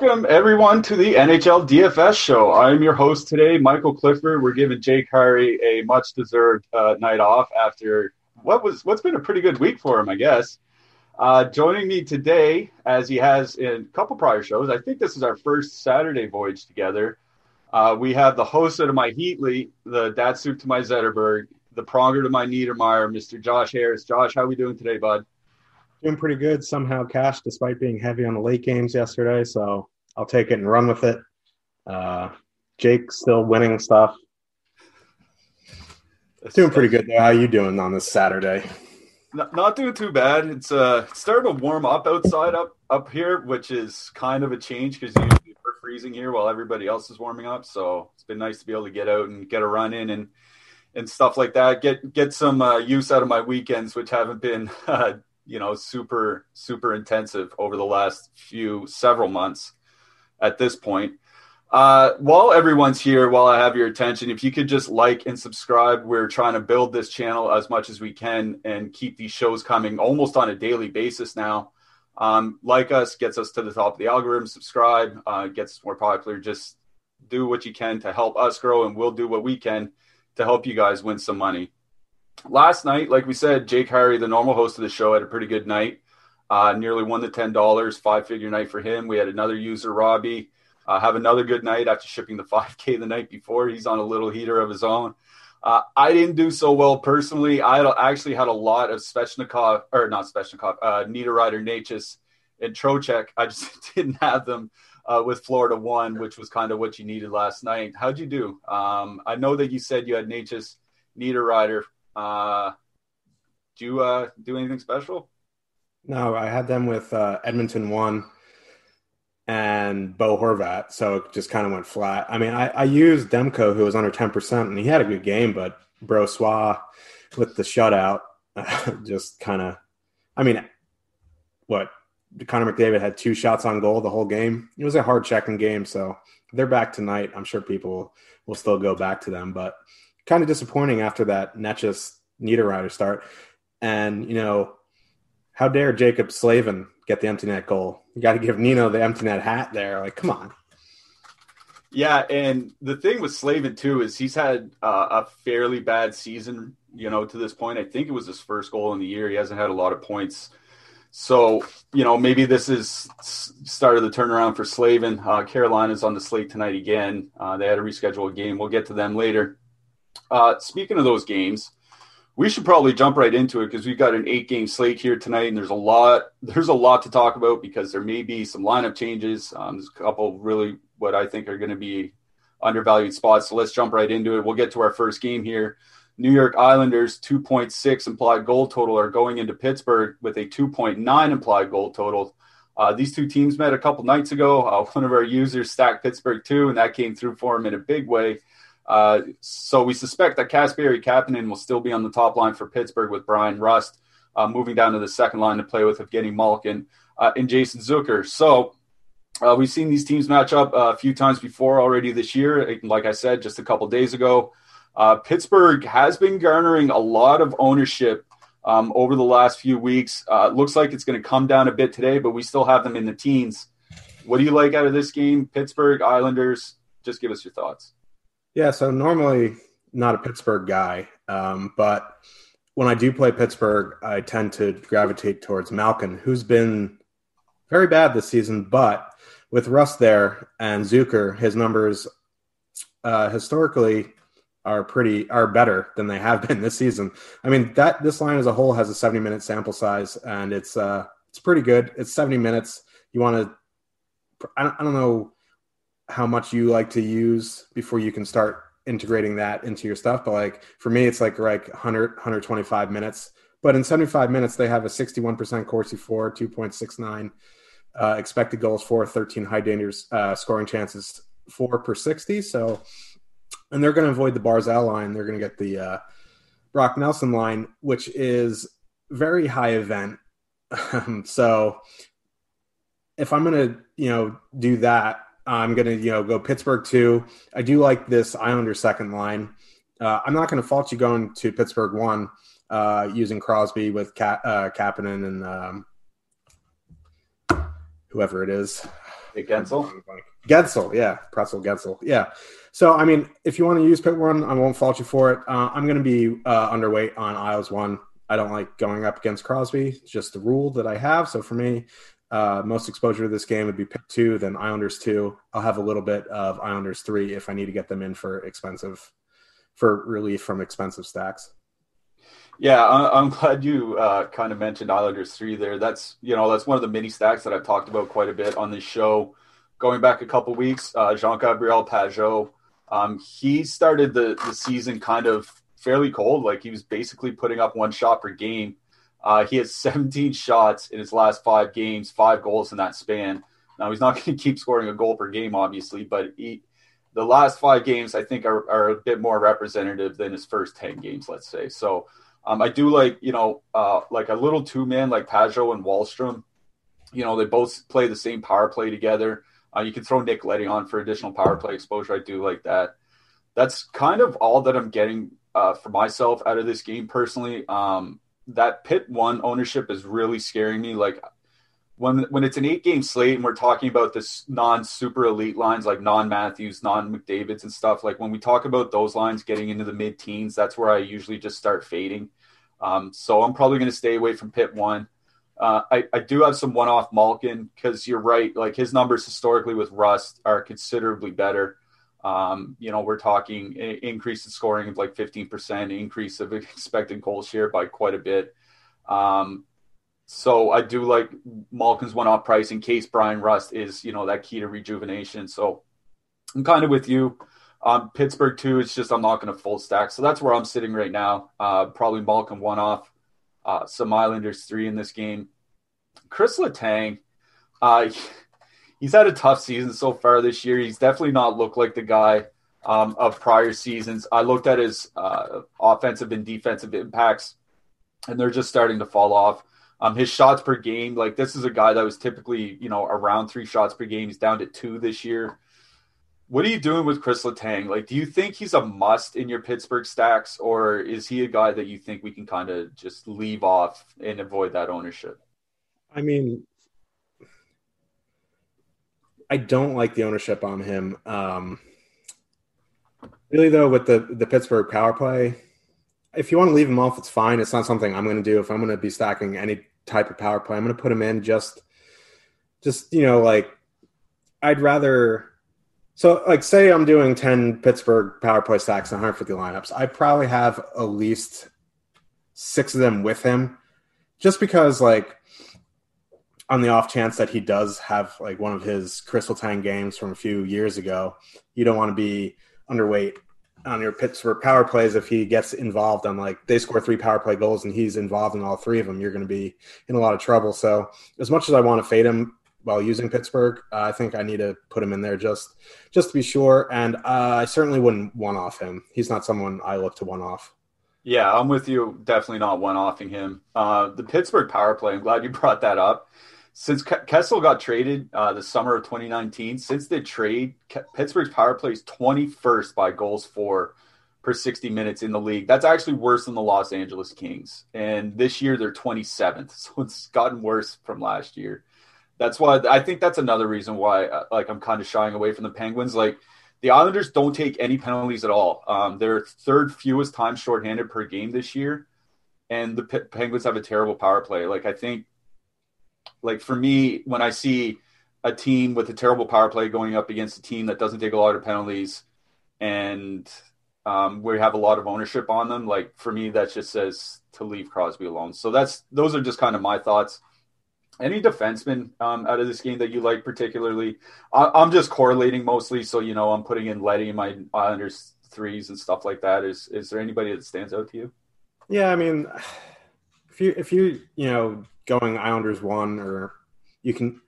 Welcome everyone to the NHL DFS show. I'm your host today, Michael Clifford. We're giving Jake Hari a much-deserved uh, night off after what was what's been a pretty good week for him, I guess. Uh, joining me today, as he has in a couple prior shows, I think this is our first Saturday voyage together. Uh, we have the host of my Heatley, the dad Datsyuk to my Zetterberg, the Pronger to my Niedermayer, Mr. Josh Harris. Josh, how are we doing today, bud? Doing pretty good. Somehow cash despite being heavy on the late games yesterday. So I'll take it and run with it. Uh, Jake's still winning stuff. Doing pretty good though. How you doing on this Saturday? Not, not doing too bad. It's uh it's starting to warm up outside up up here, which is kind of a change because usually we're freezing here while everybody else is warming up. So it's been nice to be able to get out and get a run in and and stuff like that. Get get some uh, use out of my weekends, which haven't been uh, you know super super intensive over the last few several months at this point. Uh, while everyone's here while i have your attention if you could just like and subscribe we're trying to build this channel as much as we can and keep these shows coming almost on a daily basis now. Um, like us gets us to the top of the algorithm subscribe uh, gets more popular. Just do what you can to help us grow and we'll do what we can to help you guys win some money last night, like we said, Jake Hari, the normal host of the show, had a pretty good night. Uh, nearly won the ten dollars, five figure night for him. We had another user, Robbie, uh, have another good night after shipping the five k the night before. He's on a little heater of his own. Uh, I didn't do so well personally. I actually had a lot of Svechnikov or not Svechnikov, uh, Niederreiter, Necas, and Trocheck. I just didn't have them uh, with Florida one, which was kind of what you needed last night. How'd you do? Um, I know that you said you had Necas, Niederreiter, uh, do you uh, do anything special? No, I had them with uh, Edmonton one and Bo Horvat, so it just kind of went flat. I mean, I, I used Demko, who was under ten percent, and he had a good game, but Brossoit with the shutout just kind of. I mean, what Connor McDavid had two shots on goal the whole game. It was a hard checking game, so they're back tonight. I'm sure people will still go back to them, but kind of disappointing after that Necas Niederreiter start. And, you know, how dare Jaccob Slavin get the empty net goal? You got to give Nino the empty net hat there. Like, come on. Yeah, and the thing with Slavin too is he's had uh, a fairly bad season. You know, to this point, I think it was his first goal in the year. He hasn't had a lot of points, so you know maybe this is start of the turnaround for Slavin. Uh, Carolina's on the slate tonight again. Uh, they had to reschedule a game. We'll get to them later. Uh, speaking of those games, we should probably jump right into it because we've got an eight game slate here tonight, and there's a lot there's a lot to talk about because there may be some lineup changes. Um, there's a couple really what I think are going to be undervalued spots. So let's jump right into it. We'll get to our first game here. New York Islanders 2.6 implied goal total are going into Pittsburgh with a 2.9 implied goal total. Uh, these two teams met a couple nights ago. Uh, one of our users stacked Pittsburgh too, and that came through for him in a big way. Uh, so we suspect that Kasperi Kapanen will still be on the top line for Pittsburgh with Bryan Rust uh, moving down to the second line to play with Evgeny Malkin uh, and Jason Zucker. So uh, we've seen these teams match up a few times before already this year. Like I said, just a couple days ago, uh, Pittsburgh has been garnering a lot of ownership um, over the last few weeks. Uh, looks like it's going to come down a bit today, but we still have them in the teens. What do you like out of this game? Pittsburgh Islanders. Just give us your thoughts. Yeah, so normally not a Pittsburgh guy, um, but when I do play Pittsburgh, I tend to gravitate towards Malkin, who's been very bad this season, but with Rust there and Zucker, his numbers uh, historically are pretty are better than they have been this season. I mean that this line as a whole has a 70 minute sample size and it's uh it's pretty good. It's 70 minutes. You want to I don't, I don't know how much you like to use before you can start integrating that into your stuff, but like for me it's like like 100 125 minutes. But in 75 minutes they have a 61% Corsi for, 2.69 uh, expected goals for, 13 high dangers, uh, scoring chances four per 60. So, and they're going to avoid the Barzal line. They're going to get the uh, Brock Nelson line, which is very high event. so, if I'm going to, you know, do that, I'm going to, you know, go Pittsburgh two. I do like this Islander second line. Uh, I'm not going to fault you going to Pittsburgh one uh, using Crosby with Ka- uh, Kapanen and um, whoever it is. Hey, Guentzel? Guentzel, yeah. Pretzel Guentzel, yeah. So, I mean, if you want to use Pit 1, I won't fault you for it. Uh, I'm going to be uh, underweight on Isles 1. I don't like going up against Crosby. It's just the rule that I have. So, for me, uh, most exposure to this game would be pick 2, then Islanders 2. I'll have a little bit of Islanders 3 if I need to get them in for expensive, for relief from expensive stacks. Yeah, I'm glad you uh, kind of mentioned Islanders three there. That's you know that's one of the mini stacks that I've talked about quite a bit on this show. Going back a couple weeks, uh, Jean Gabriel Pageau, um, he started the the season kind of fairly cold. Like he was basically putting up one shot per game. Uh, he has 17 shots in his last five games, five goals in that span. Now he's not going to keep scoring a goal per game, obviously, but he, the last five games I think are, are a bit more representative than his first 10 games, let's say. So um, I do like, you know, uh, like a little two man like Pageau and Wahlstrom. You know, they both play the same power play together. Uh, you can throw Nick Leddy on for additional power play exposure. I do like that. That's kind of all that I'm getting uh, for myself out of this game personally. Um, that pit one ownership is really scaring me. Like when when it's an eight game slate and we're talking about this non super elite lines like non Matthews, non McDavid's and stuff, like when we talk about those lines getting into the mid teens, that's where I usually just start fading. Um, so I'm probably going to stay away from pit one. Uh, I, I do have some one off Malkin because you're right. Like his numbers historically with Rust are considerably better. Um, you know, we're talking increase in scoring of like 15%, increase of expected goal share by quite a bit. Um, so I do like Malkin's one off price in case Bryan Rust is, you know, that key to rejuvenation. So I'm kind of with you. Um, Pittsburgh too. It's just I'm not going to full stack. So that's where I'm sitting right now. Uh, probably Malkin one off. Uh, some Islanders three in this game. Kris Letang, uh, he's had a tough season so far this year. He's definitely not looked like the guy um, of prior seasons. I looked at his uh, offensive and defensive impacts, and they're just starting to fall off. Um, his shots per game, like this is a guy that was typically, you know, around three shots per game. He's down to two this year. What are you doing with Kris Letang? Like, do you think he's a must in your Pittsburgh stacks, or is he a guy that you think we can kind of just leave off and avoid that ownership? I mean, I don't like the ownership on him. Um, really, though, with the the Pittsburgh power play, if you want to leave him off, it's fine. It's not something I'm going to do. If I'm going to be stacking any type of power play, I'm going to put him in just, just you know, like I'd rather so, like, say I'm doing 10 Pittsburgh power play stacks and 150 lineups. I probably have at least six of them with him just because, like, on the off chance that he does have, like, one of his Kris Letang games from a few years ago, you don't want to be underweight on your Pittsburgh power plays if he gets involved on, like, they score three power play goals and he's involved in all three of them. You're going to be in a lot of trouble. So, as much as I want to fade him, while using Pittsburgh. Uh, I think I need to put him in there just just to be sure. And uh, I certainly wouldn't one off him. He's not someone I look to one off. Yeah, I'm with you. Definitely not one offing him. Uh, the Pittsburgh power play. I'm glad you brought that up. Since Kessel got traded uh, the summer of 2019, since the trade, Pittsburgh's power play is 21st by goals for per 60 minutes in the league. That's actually worse than the Los Angeles Kings. And this year they're 27th. So it's gotten worse from last year that's why I think that's another reason why uh, like I'm kind of shying away from the Penguins. Like the Islanders don't take any penalties at all. Um, they're third fewest times shorthanded per game this year, and the P- Penguins have a terrible power play. Like I think, like for me, when I see a team with a terrible power play going up against a team that doesn't take a lot of penalties, and um, we have a lot of ownership on them, like for me, that just says to leave Crosby alone. So that's those are just kind of my thoughts. Any defenseman um, out of this game that you like particularly? I, am just correlating mostly, so you know I'm putting in Leddy in my Islanders threes and stuff like that. Is is there anybody that stands out to you? Yeah, I mean, if you if you you know going Islanders one or you can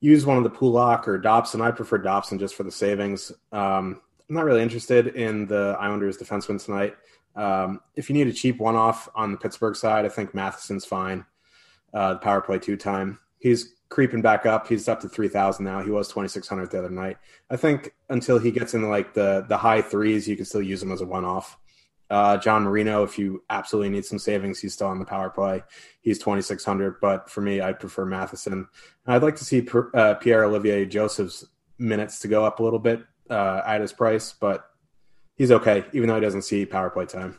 use one of the Pulock or Dobson. I prefer Dobson just for the savings. Um, I'm not really interested in the Islanders defenseman tonight. Um, if you need a cheap one off on the Pittsburgh side, I think Matheson's fine uh, the power play two time. He's creeping back up. He's up to three thousand now. He was twenty six hundred the other night. I think until he gets into like the the high threes, you can still use him as a one off. Uh, John Marino, if you absolutely need some savings, he's still on the power play. He's twenty six hundred, but for me, I'd prefer Matheson. I'd like to see uh, Pierre Olivier Joseph's minutes to go up a little bit uh, at his price, but he's okay, even though he doesn't see power play time.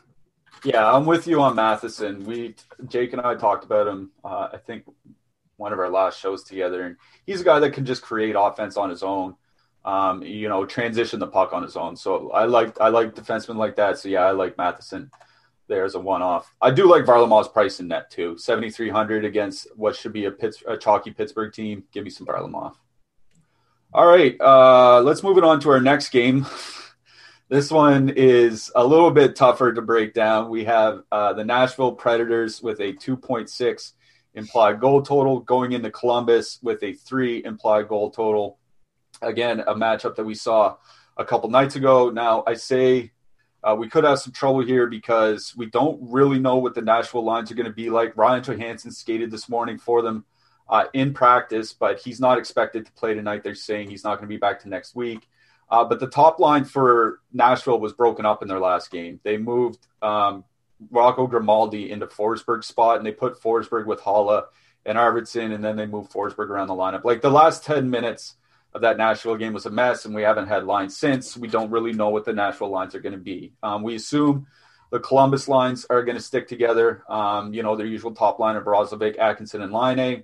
Yeah, I'm with you on Matheson. We Jake and I talked about him. Uh, I think one of our last shows together, and he's a guy that can just create offense on his own. Um, you know, transition the puck on his own. So I like I like defensemen like that. So yeah, I like Matheson there as a one off. I do like Varlamov's price in net too. Seventy three hundred against what should be a, a chalky Pittsburgh team. Give me some Varlamov. All right, uh, let's move it on to our next game. This one is a little bit tougher to break down. We have uh, the Nashville Predators with a 2.6 implied goal total going into Columbus with a three implied goal total. Again, a matchup that we saw a couple nights ago. Now, I say uh, we could have some trouble here because we don't really know what the Nashville lines are going to be like. Ryan Johansen skated this morning for them uh, in practice, but he's not expected to play tonight. They're saying he's not going to be back to next week. Uh, but the top line for Nashville was broken up in their last game. They moved um, Rocco Grimaldi into Forsberg's spot, and they put Forsberg with Haula and Arvidsson, and then they moved Forsberg around the lineup. Like the last 10 minutes of that Nashville game was a mess, and we haven't had lines since. We don't really know what the Nashville lines are going to be. Um, we assume the Columbus lines are going to stick together. Um, you know, their usual top line of Roslovic, Atkinson, and Laine.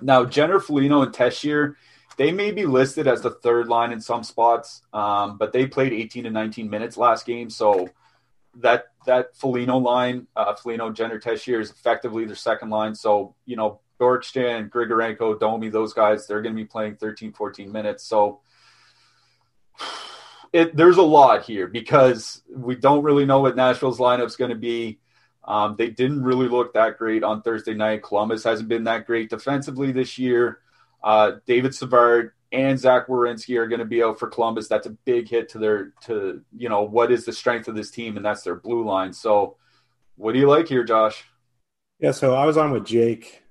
Now, Jenner, Foligno, and Tessier – they may be listed as the third line in some spots, um, but they played 18 to 19 minutes last game. So that that Foligno line, uh, Foligno, Jenner, Tessier is effectively their second line. So, you know, Bjorkstrand, Grigorenko, Domi, those guys, they're going to be playing 13, 14 minutes. So it, there's a lot here because we don't really know what Nashville's lineup is going to be. Um, they didn't really look that great on Thursday night. Columbus hasn't been that great defensively this year. Uh, David Savard and Zach Werenski are going to be out for Columbus. That's a big hit to their to you know what is the strength of this team, and that's their blue line. So, what do you like here, Josh? Yeah, so I was on with Jake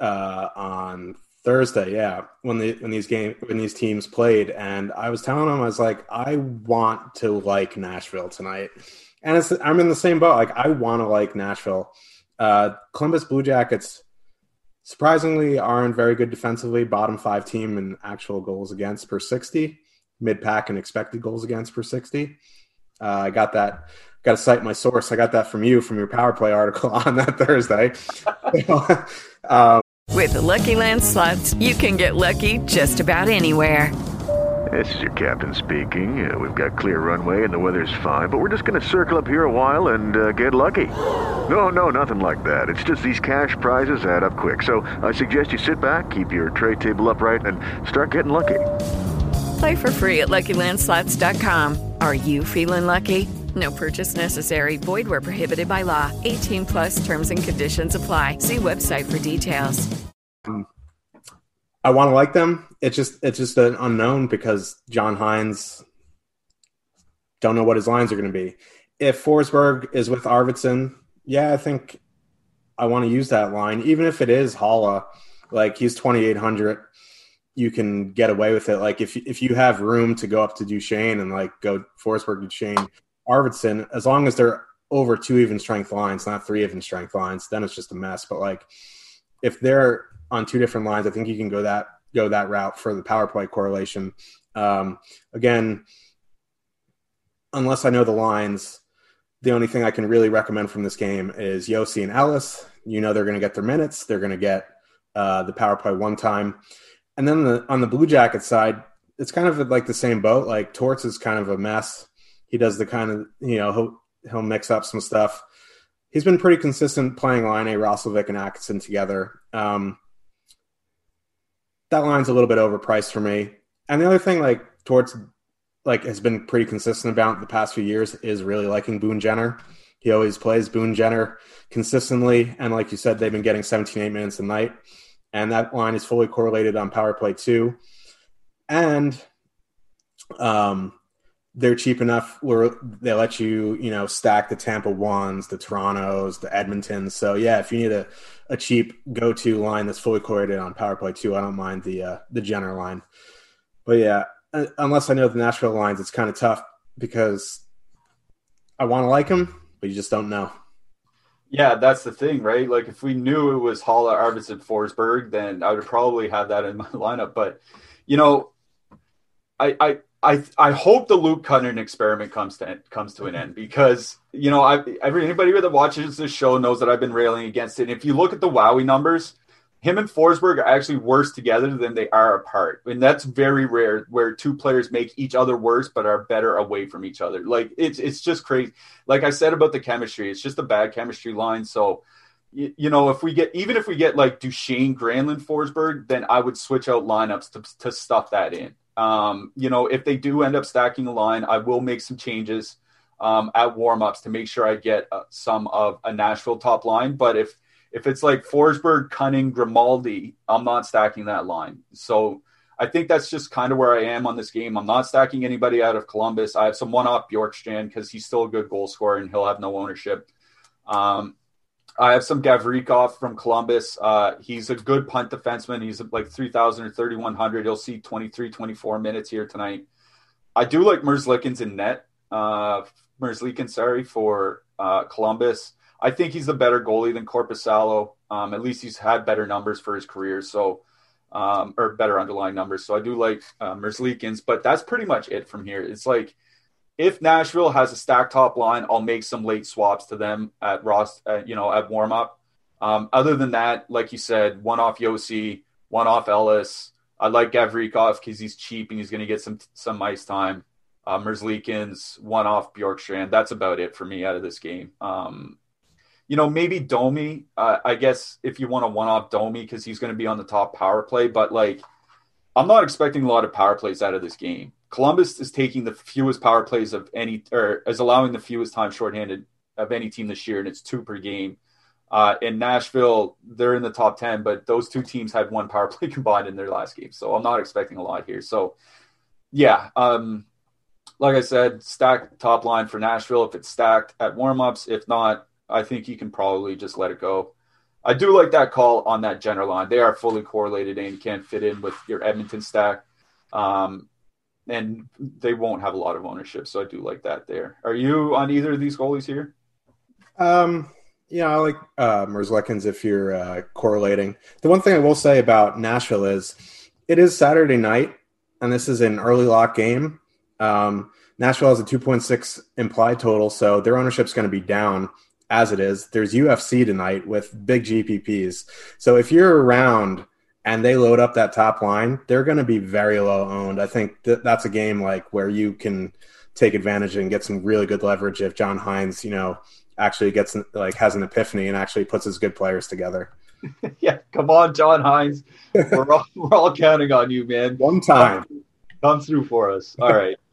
uh, on Thursday, yeah, when the when these game when these teams played, and I was telling him I was like, I want to like Nashville tonight, and I'm in the same boat. Like I want to like Nashville. Uh, Columbus Blue Jackets surprisingly aren't very good defensively. Bottom five team in actual goals against per sixty, mid pack and expected goals against per sixty. Uh, I got that. Got to cite my source. I got that from you from your power play article on that Thursday. um, with the Lucky Land slots, you can get lucky just about anywhere. This is your captain speaking. Uh, we've got clear runway and the weather's fine, but we're just going to circle up here a while and uh, get lucky. No, no, nothing like that. It's just these cash prizes add up quick. So I suggest you sit back, keep your tray table upright, and start getting lucky. Play for free at LuckyLandSlots.com. Are you feeling lucky? No purchase necessary. Void where prohibited by law. 18 plus terms and conditions apply. See website for details. Um, I want to like them. It's just it's just an unknown because John Hynes don't know what his lines are going to be. If Forsberg is with Arvidsson, yeah, I think I want to use that line, even if it is Haula. Like he's twenty eight hundred, you can get away with it. Like if if you have room to go up to Duchene and like go Forsberg Duchene, Arvidsson, as long as they're over two even strength lines, not three even strength lines, then it's just a mess. But like if they're on two different lines, I think you can go that go that route for the power play correlation. Um, again, unless I know the lines, the only thing I can really recommend from this game is Josi and Ellis. You know they're going to get their minutes. They're going to get uh, the power play one time. And then the, on the Blue Jacket side, it's kind of like the same boat. Like Torts is kind of a mess he does the kind of you know he'll he'll mix up some stuff. He's been pretty consistent playing line A Roslovic, and Atkinson together. Um, that line's a little bit overpriced for me. And the other thing, like Torts like has been pretty consistent about the past few years, is really liking Boone Jenner. He always plays Boone Jenner consistently, and like you said, they've been getting 17 8 minutes a night, and that line is fully correlated on power play too. And um, they're cheap enough where they let you, you know, stack the Tampa ones, the Torontos, the Edmontons. So yeah, if you need a, a cheap go to line that's fully correlated on power play too, I don't mind the uh, the Jenner line. But yeah, unless I know the Nashville lines, it's kind of tough because I want to like them, but you just don't know. Yeah, that's the thing, right? Like if we knew it was Haula, Arvidsson, Forsberg, then I would probably have that in my lineup. But you know, I, I I I hope the Luke Kunin experiment comes to comes to an mm-hmm. end because you know I every anybody that watches this show knows that I've been railing against it. And if you look at the WOWY numbers, him and Forsberg are actually worse together than they are apart, and that's very rare where two players make each other worse but are better away from each other. Like it's it's just crazy. Like I said about the chemistry, it's just a bad chemistry line. So you, you know if we get even if we get like Duchene, Granlund, Forsberg, then I would switch out lineups to to stuff that in. Um, you know, if they do end up stacking a line, I will make some changes um, at warmups to make sure I get uh, some of a Nashville top line. But if if it's like Forsberg, Kunin, Grimaldi, I'm not stacking that line. So I think that's just kind of where I am on this game. I'm not stacking anybody out of Columbus. I have some one off Bjorkstrand because he's still a good goal scorer and he'll have no ownership. Um, I have some Gavrikov from Columbus. Uh, he's a good punt defenseman. He's like 3,000 or 3,100. He'll see 23, 24 minutes here tonight. I do like Merzlikins in net. Uh, Merzlikins, sorry, for uh, Columbus. I think he's a better goalie than Korpisalo. Um, at least he's had better numbers for his career. So, um, or better underlying numbers. So I do like uh, Merzlikins, but that's pretty much it from here. It's like – if Nashville has a stacked top line, I'll make some late swaps to them at Ross, uh, you know, at warm up. Um, other than that, like you said, one off Josi, one off Ellis. I like Gavrikov because he's cheap and he's going to get some some ice time. Uh, Merzlikins, one off Bjorkstrand. That's about it for me out of this game. Um, you know, maybe Domi. Uh, I guess if you want a one off Domi because he's going to be on the top power play, but like, I'm not expecting a lot of power plays out of this game. Columbus is taking the fewest power plays of any, or is allowing the fewest time shorthanded of any team this year, and it's two per game. Uh, in Nashville, they're in the top 10, but those two teams had one power play combined in their last game. So I'm not expecting a lot here. So, yeah, um, like I said, stacked top line for Nashville if it's stacked at warmups. If not, I think you can probably just let it go. I do like that call on that Jenner line. They are fully correlated and can't fit in with your Edmonton stack. Um, and they won't have a lot of ownership. So I do like that there. Are you on either of these goalies here? Um, yeah, I like uh, Merzlikins if you're uh, correlating. The one thing I will say about Nashville is it is Saturday night, and this is an early lock game. Um, Nashville has a 2.6 implied total, so their ownership is going to be down as it is. There's UFC tonight with big GPPs. So if you're around and they load up that top line, they're going to be very low owned. I think that that's a game like where you can take advantage and get some really good leverage if John Hynes, you know, actually gets like has an epiphany and actually puts his good players together. yeah, come on, John Hynes. We're all, we're all counting on you, man. One time. Come, come through for us. All right.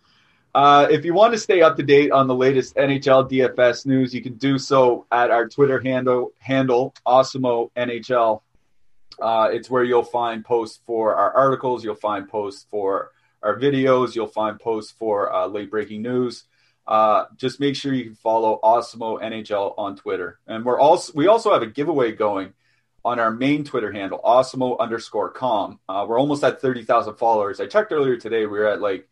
Uh, if you want to stay up to date on the latest NHL DFS news, you can do so at our Twitter handle, handle NHL. Uh, it's where you'll find posts for our articles, you'll find posts for our videos, you'll find posts for uh, late breaking news. Uh, just make sure you can follow Awesemo NHL on Twitter, and we're also we also have a giveaway going on our main Twitter handle, Awesemo underscore com. Uh, we're almost at thirty thousand followers. I checked earlier today; we were at like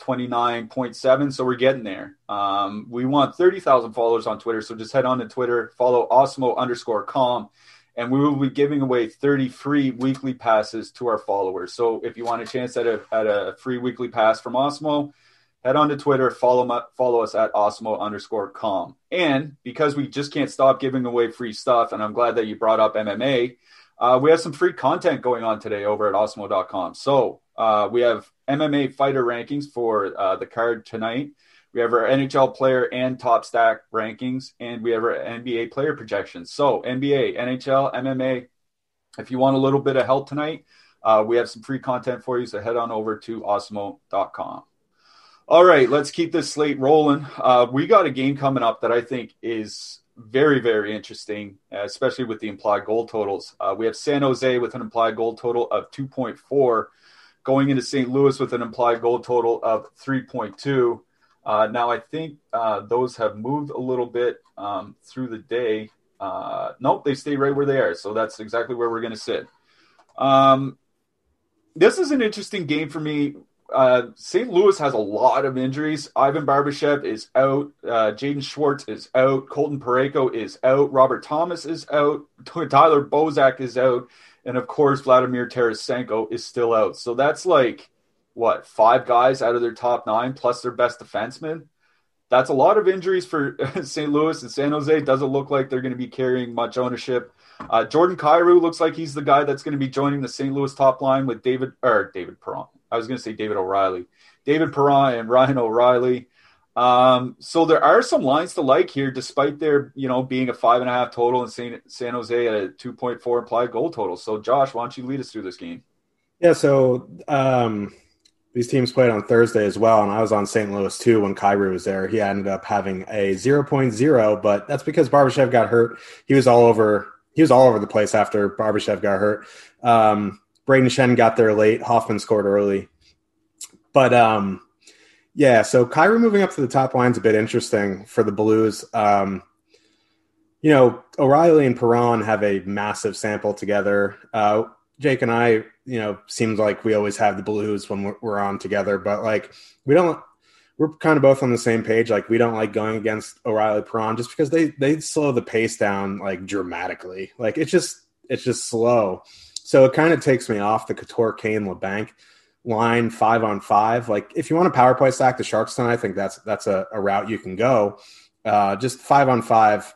29.7 so we're getting there um, we want 30,000 followers on twitter so just head on to twitter follow awesemo underscore com and we will be giving away 30 free weekly passes to our followers. So if you want a chance at a, at a free weekly pass from Awesemo, head on to twitter follow, follow us at Awesemo underscore com. And because we just can't stop giving away free stuff and i'm glad that you brought up mma uh, we have some free content going on today over at awesemo.com so uh, we have MMA fighter rankings for uh, the card tonight. We have our NHL player and top stack rankings, and we have our NBA player projections. So, NBA, NHL, MMA. If you want a little bit of help tonight, uh, we have some free content for you. So, head on over to awesemo.com. All right, let's keep this slate rolling. Uh, we got a game coming up that I think is very, very interesting, especially with the implied goal totals. Uh, we have San Jose with an implied goal total of 2.4 going into St. Louis with an implied goal total of 3.2. Uh, now, I think uh, those have moved a little bit um, through the day. Uh, nope, they stay right where they are. So that's exactly where we're going to sit. Um, this is an interesting game for me. Uh, St. Louis has a lot of injuries. Ivan Barbashev is out. Uh, Jaden Schwartz is out. Colton Parayko is out. Robert Thomas is out. Tyler Bozak is out and of course Vladimir Tarasenko is still out. So that's like what five guys out of their top nine plus their best defenseman. That's a lot of injuries for St. Louis and San Jose. Doesn't look like they're going to be carrying much ownership. Uh, Jordan Kyrou looks like he's the guy that's going to be joining the St. Louis top line with David or David Perron. I was going to say David O'Reilly, David Perron and Ryan O'Reilly. Um, so there are some lines to like here, despite there, you know, being a five and a half total and San, San Jose at a 2.4 implied goal total. So Josh, why don't you lead us through this game? Yeah. So, um, these teams played on Thursday as well, and I was on St. Louis too when Kyrou was there. He ended up having a 0.0, but that's because Barbashev got hurt. He was all over. He was all over the place after Barbashev got hurt. Um, Brayden Schenn got there late. Hoffman scored early, but um, yeah, so Kyrou moving up to the top line is a bit interesting for the Blues. Um, you know, O'Reilly and Perron have a massive sample together. Uh, Jake and I, you know, seems like we always have the Blues when we're, we're on together, but like we don't. We're kind of both on the same page. Like we don't like going against O'Reilly Perron just because they they slow the pace down like dramatically. Like it's just it's just slow. So it kind of takes me off the Couture Kane Labanc line five on five. Like if you want a power play stack the Sharks tonight, I think that's that's a, a route you can go. Uh, just five on five.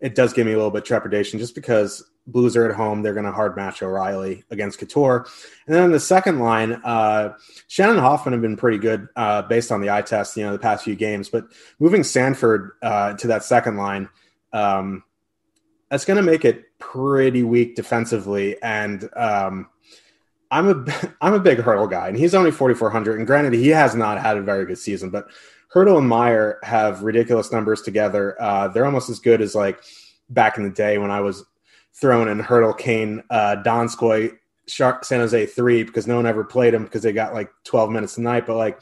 It does give me a little bit trepidation just because Blues are at home. They're going to hard match O'Reilly against Couture. And then the second line, uh, Shannon Hoffman have been pretty good uh, based on the eye test, you know, the past few games. But moving Sanford uh, to that second line, um, that's going to make it pretty weak defensively. And um, I'm a I'm a big Hertl guy, and he's only 4,400. And granted, he has not had a very good season, but Hertl and Meier have ridiculous numbers together. Uh, they're almost as good as like back in the day when I was throwing in Hertl, Kane, uh, Donskoy, Shark, San Jose three because no one ever played him because they got like 12 minutes a night. But like,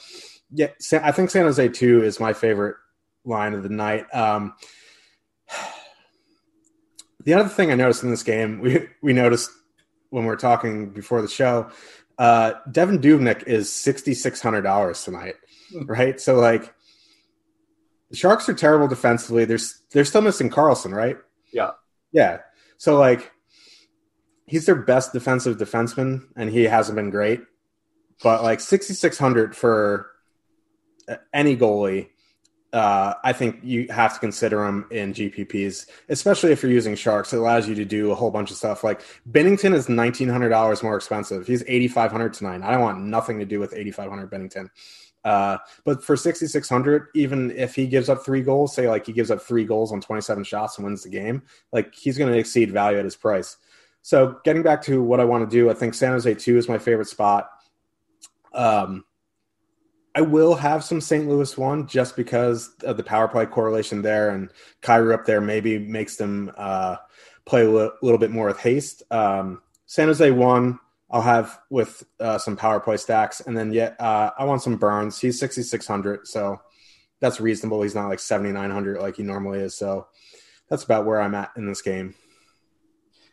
yeah, I think San Jose two is my favorite line of the night. Um, the other thing I noticed in this game, we we noticed when we were talking before the show, uh, Devan Dubnyk is sixty six hundred dollars tonight, right? So like, the Sharks are terrible defensively. There's they're still missing Carlson, right? Yeah, yeah. So like, he's their best defensive defenseman, and he hasn't been great. But like sixty six hundred for any goalie uh, I think you have to consider him in GPPs, especially if you're using Sharks. It allows you to do a whole bunch of stuff. Like Binnington is nineteen hundred dollars more expensive. He's eighty five hundred tonight. I don't want nothing to do with eighty five hundred Binnington. Uh, but for sixty six hundred, even if he gives up three goals, say like he gives up three goals on twenty seven shots and wins the game, like he's going to exceed value at his price. So getting back to what I want to do, I think San Jose two is my favorite spot. Um, I will have some St. Louis one just because of the power play correlation there, and Kyrou up there maybe makes them uh, play a little, bit more with haste. Um, San Jose one, I'll have with uh, some power play stacks, and then yeah, uh, I want some Burns. He's sixty six hundred, so that's reasonable. He's not like seventy nine hundred like he normally is. So that's about where I'm at in this game.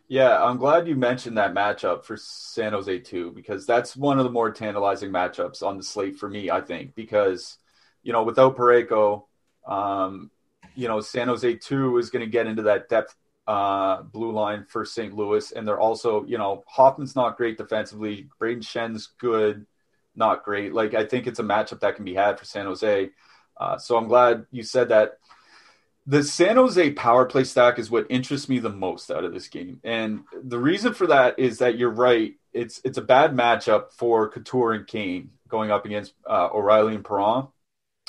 Yeah, I'm glad you mentioned that matchup for San Jose too, because that's one of the more tantalizing matchups on the slate for me. I think because you know without Parayko, um, you know San Jose two is going to get into that depth uh, blue line for St. Louis, and they're also you know Hoffman's not great defensively, Brayden Schenn's good, not great. Like I think it's a matchup that can be had for San Jose. Uh, so I'm glad you said that the San Jose power play stack is what interests me the most out of this game. And the reason for that is that you're right. It's it's a bad matchup for Couture and Kane going up against uh, O'Reilly and Perron.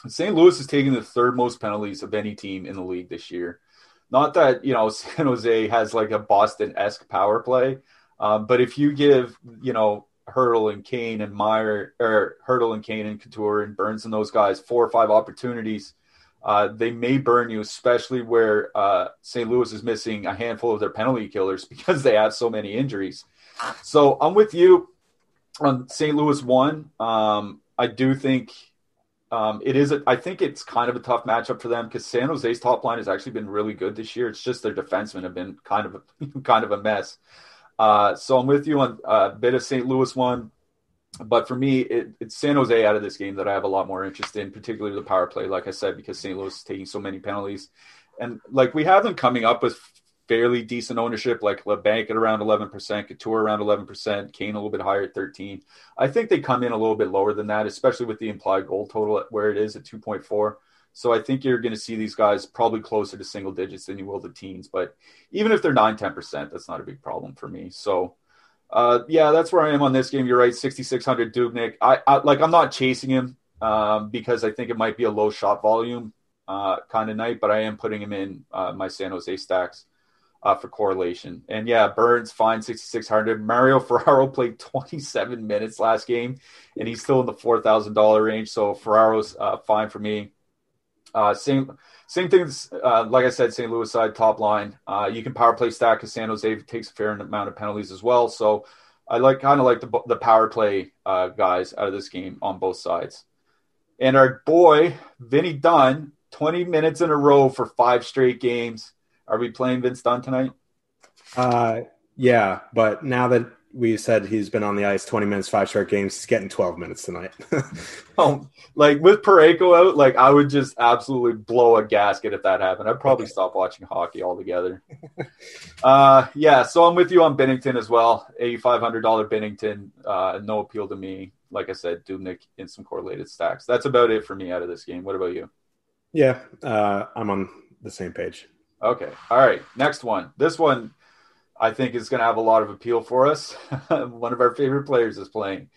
St. Louis is taking the third most penalties of any team in the league this year. Not that you know San Jose has like a Boston esque power play, um, but if you give you know Hertl and Kane and Meier or Hertl and Kane and Couture and Burns and those guys four or five opportunities uh, they may burn you, especially where uh, St. Louis is missing a handful of their penalty killers because they have so many injuries. So I'm with you on St. Louis one. Um, I do think um, it is. A, I think it's kind of a tough matchup for them because San Jose's top line has actually been really good this year. It's just their defensemen have been kind of a, kind of a mess. Uh, so I'm with you on a bit of St. Louis one but for me, it, it's San Jose out of this game that I have a lot more interest in, particularly the power play. Like I said, because St. Louis is taking so many penalties, and like we have them coming up with fairly decent ownership, like Labanc at around eleven percent, Couture around eleven percent, Kane a little bit higher at thirteen. I think they come in a little bit lower than that, especially with the implied goal total at where it is at two point four. So I think you're going to see these guys probably closer to single digits than you will the teens. But even if they're 9 10%, that's not a big problem for me. So uh, yeah, that's where I am on this game. You're right, 6,600 Dubnyk. I, I like. I'm not chasing him um, because I think it might be a low shot volume uh, kind of night, but I am putting him in uh, my San Jose stacks uh, for correlation. And yeah, Burns fine 6,600. Mario Ferraro played 27 minutes last game, and he's still in the four thousand dollar range. So Ferraro's uh, fine for me. Uh, same same things. Uh, like I said, St. Louis side top line. Uh, you can power play stack because San Jose takes a fair amount of penalties as well. So I like kind of like the the power play uh, guys out of this game on both sides. And our boy Vinny Dunn, twenty minutes in a row for five straight games. Are we playing Vince Dunn tonight? Uh, yeah, but now that we said he's been on the ice 20 minutes, five straight games. He's getting 12 minutes tonight. oh, like with Parayko out, like I would just absolutely blow a gasket if that happened. I'd probably stop watching hockey altogether. uh, yeah, so I'm with you on Binnington as well. $8,500 Binnington, uh, no appeal to me. Like I said, Dubnyk in some correlated stacks. That's about it for me out of this game. What about you? Yeah, uh, I'm on the same page. Okay. All right. Next one. This one I think is going to have a lot of appeal for us. One of our favorite players is playing.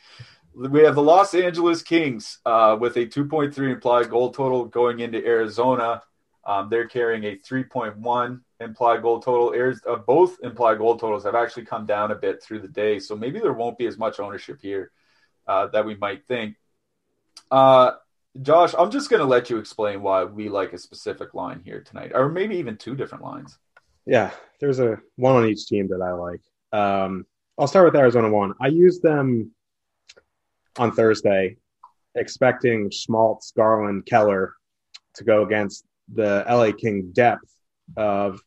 We have the Los Angeles Kings uh, with a 2.3 implied goal total going into Arizona. Um, they're carrying a 3.1 implied goal total. Uh, both implied goal totals have actually come down a bit through the day, so maybe there won't be as much ownership here uh, that we might think. Uh, Josh, I'm just going to let you explain why we like a specific line here tonight, or maybe even two different lines. Yeah, there's a one on each team that I like. Um, I'll start with Arizona one. I used them on Thursday, expecting Schmaltz, Garland, Keller to go against the LA King depth of,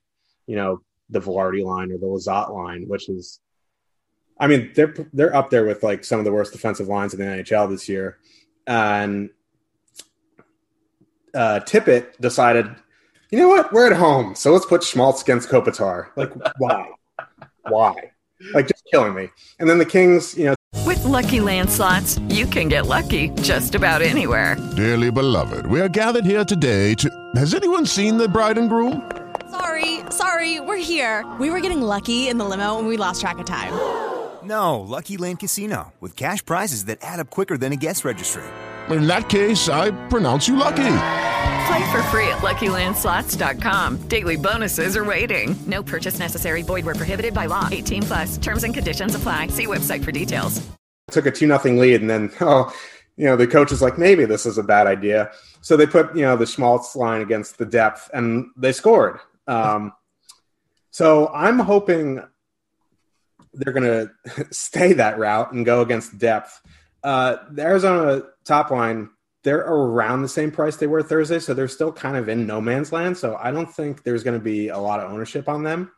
you know, the Vilardi line or the Lizotte line, which is, I mean, they're they're up there with like some of the worst defensive lines in the NHL this year, and uh, Tippett decided, you know what, we're at home, so let's put Schmaltz against Kopitar. Like, why, why? Like, just killing me. And then the Kings, you know, With Lucky Land slots, you can get lucky just about anywhere. Dearly beloved, we are gathered here today to. Has anyone seen the bride and groom? Sorry, sorry, we're here. We were getting lucky in the limo and we lost track of time. No, Lucky Land Casino, with cash prizes that add up quicker than a guest registry. In that case, I pronounce you lucky. Play for free at LuckyLandSlots.com. Daily bonuses are waiting. No purchase necessary. Void were prohibited by law. 18 plus. Terms and conditions apply. See website for details. took a two nothing lead, and then oh, you know, the coach is like, maybe this is a bad idea. So they put you know the Schmaltz line against the depth, and they scored. Um, so I'm hoping they're going to stay that route and go against depth. Uh, the Arizona top line, they're around the same price they were Thursday, so they're still kind of in no man's land. So I don't think there's going to be a lot of ownership on them.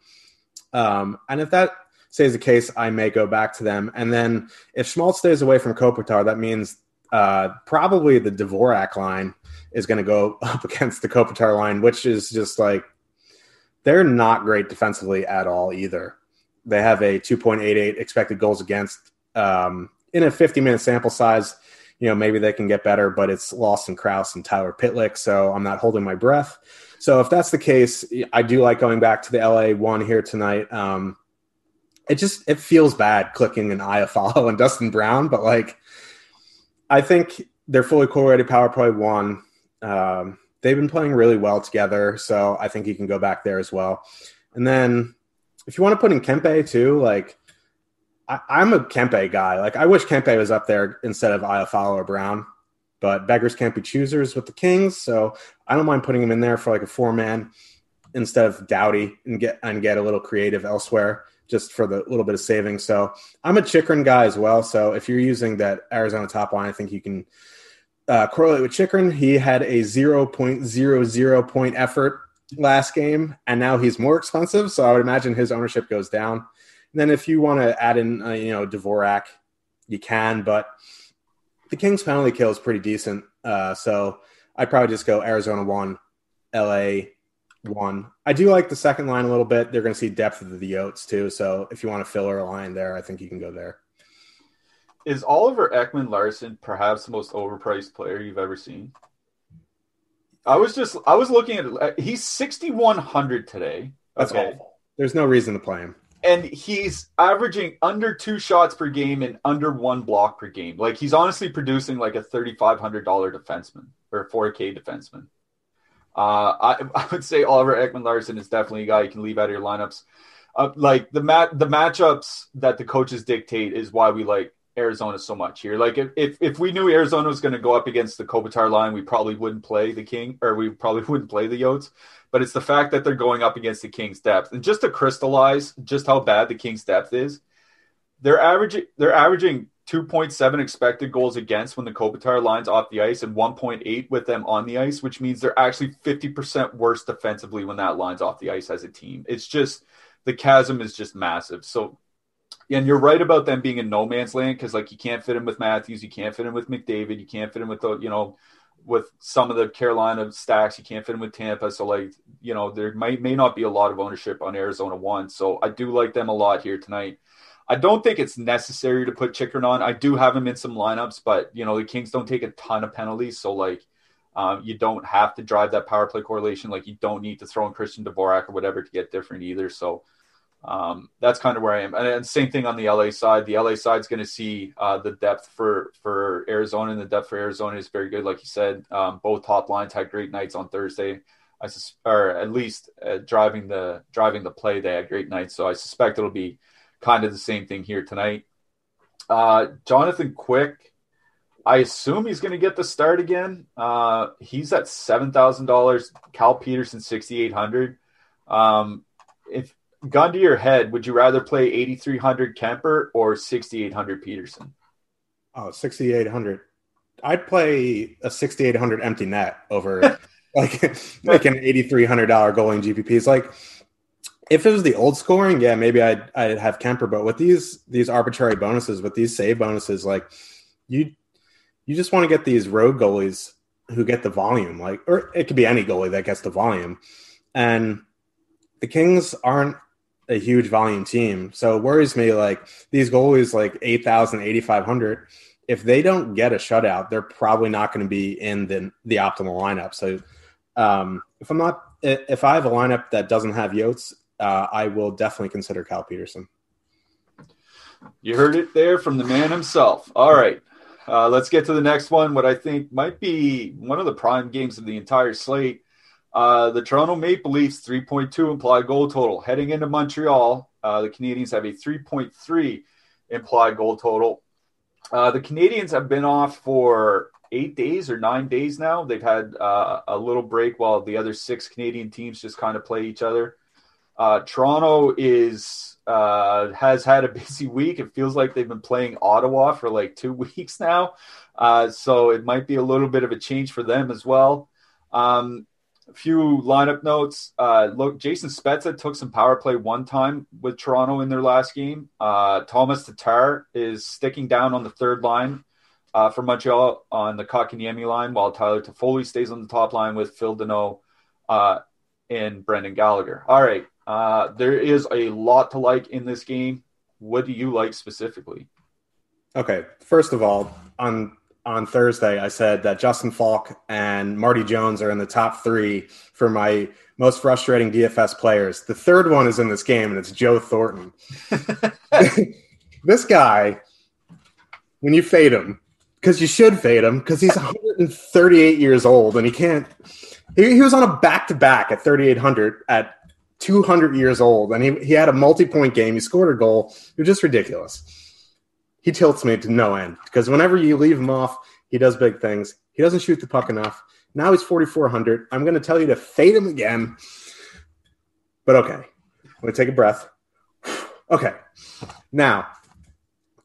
Um, and if that stays the case, I may go back to them. And then if Schmaltz stays away from Kopitar, that means uh, probably the Dvorak line is going to go up against the Kopitar line, which is just like they're not great defensively at all either. They have a 2.88 expected goals against um, in a 50 minute sample size. You know, maybe they can get better, but it's Lawson Crouse and Tyler Pitlick, so I'm not holding my breath. So if that's the case, I do like going back to the LA one here tonight. Um, it just it feels bad clicking an Iafallo and Dustin Brown, but like I think they're fully correlated power play one. Um, they've been playing really well together, so I think you can go back there as well. And then if you want to put in Kempe too, like I, I'm a Kempe guy. Like I wish Kempe was up there instead of Iafallo or Brown, but beggars can't be choosers with the Kings, so I don't mind putting him in there for like a four man instead of Dowdy and get and get a little creative elsewhere just for the little bit of savings. So I'm a Chychrun guy as well. So if you're using that Arizona top line, I think you can uh, correlate with Chychrun. He had a 0.00 point effort last game, and now he's more expensive. So I would imagine his ownership goes down. Then if you want to add in, uh, you know, Dvorak, you can, but the Kings penalty kill is pretty decent. Uh, so I'd probably just go Arizona one, LA one. I do like the second line a little bit. They're going to see depth of the Yotes too. So if you want to filler a line there, I think you can go there. Is Oliver Ekman-Larsson perhaps the most overpriced player you've ever seen? I was just I was looking at he's sixty one hundred today. That's okay. awful. There's no reason to play him. And he's averaging under two shots per game and under one block per game. Like he's honestly producing like a thirty five hundred dollar defenseman or four K defenseman. Uh, I, I would say Oliver Ekman-Larsson is definitely a guy you can leave out of your lineups. Uh, like the mat the matchups that the coaches dictate is why we like Arizona so much here. Like if if, if we knew Arizona was going to go up against the Kopitar line, we probably wouldn't play the King or we probably wouldn't play the Yotes. But it's the fact that they're going up against the King's depth, and just to crystallize just how bad the King's depth is, they're averaging they're averaging 2.7 expected goals against when the Kopitar line's off the ice and 1.8 with them on the ice, which means they're actually 50% worse defensively when that line's off the ice as a team. It's just the chasm is just massive. So and you're right about them being in no man's land because like you can't fit in with Matthews, you can't fit in with McDavid, you can't fit in with the you know with some of the Carolina stacks, you can't fit him with Tampa. So like you know there might may not be a lot of ownership on Arizona one. So I do like them a lot here tonight. I don't think it's necessary to put Chychrun on. I do have him in some lineups, but you know the Kings don't take a ton of penalties, so like um, you don't have to drive that power play correlation. Like you don't need to throw in Christian Dvorak or whatever to get different either. So um, that's kind of where I am. And, and, same thing on the LA side. The LA side's going to see uh, the depth for for Arizona, and the depth for Arizona is very good. Like you said, um, both top lines had great nights on Thursday. I sus- or at least uh, driving the driving the play, they had great nights. So I suspect it'll be kind of the same thing here tonight. Uh, Jonathan Quick, I assume he's going to get the start again. Uh, he's at seven thousand dollars. Cal Petersen sixty eight hundred. Um, if gun to your head, would you rather play eighty three hundred Kuemper or sixty eight hundred Petersen? Oh, 6,800. I'd play a 6,800 empty net over like like an $8,300 goalie GPP. It's like if it was the old scoring, yeah, maybe I'd I'd have Kuemper. But with these these arbitrary bonuses, with these save bonuses, like you you just want to get these road goalies who get the volume, like or it could be any goalie that gets the volume. And the Kings aren't a huge volume team. So it worries me like these goalies like 8,000, 8,500, if they don't get a shutout, they're probably not going to be in the, the optimal lineup. So um, if I'm not, if I have a lineup that doesn't have Yotes, uh, I will definitely consider Cal Petersen. You heard it there from the man himself. All right. Uh, let's get to the next one. What I think might be one of the prime games of the entire slate. Uh, the Toronto Maple Leafs 3.2 implied goal total. Heading into Montreal, uh, the Canadiens have a 3.3 implied goal total. Uh, the Canadiens have been off for eight days or nine days now. They've had uh, a little break while the other six Canadian teams just kind of play each other. Uh, Toronto is has had a busy week. It feels like they've been playing Ottawa for like two weeks now, so it might be a little bit of a change for them as well. Um, a few lineup notes. Uh, look, Jason Spezza took some power play one time with Toronto in their last game. Uh, Tomas Tatar is sticking down on the third line uh, for Montreal on the Kotkaniemi line, while Tyler Toffoli stays on the top line with Phil Danault uh, and Brendan Gallagher. All right, uh, there is a lot to like in this game. What do you like specifically? Okay, first of all, on on Thursday, I said that Justin Faulk and Marty Jones are in the top three for my most frustrating DFS players. The third one is in this game, and it's Joe Thornton. this guy, when you fade him, because you should fade him, because he's 138 years old and he can't. He, he was on a back to back at 3,800 at 200 years old, and he, he had a multi point game. He scored a goal. It was just ridiculous he tilts me to no end because whenever you leave him off, he does big things. He doesn't shoot the puck enough. Now he's 4,400. I'm going to tell you to fade him again. But okay, I'm going to take a breath. Okay, now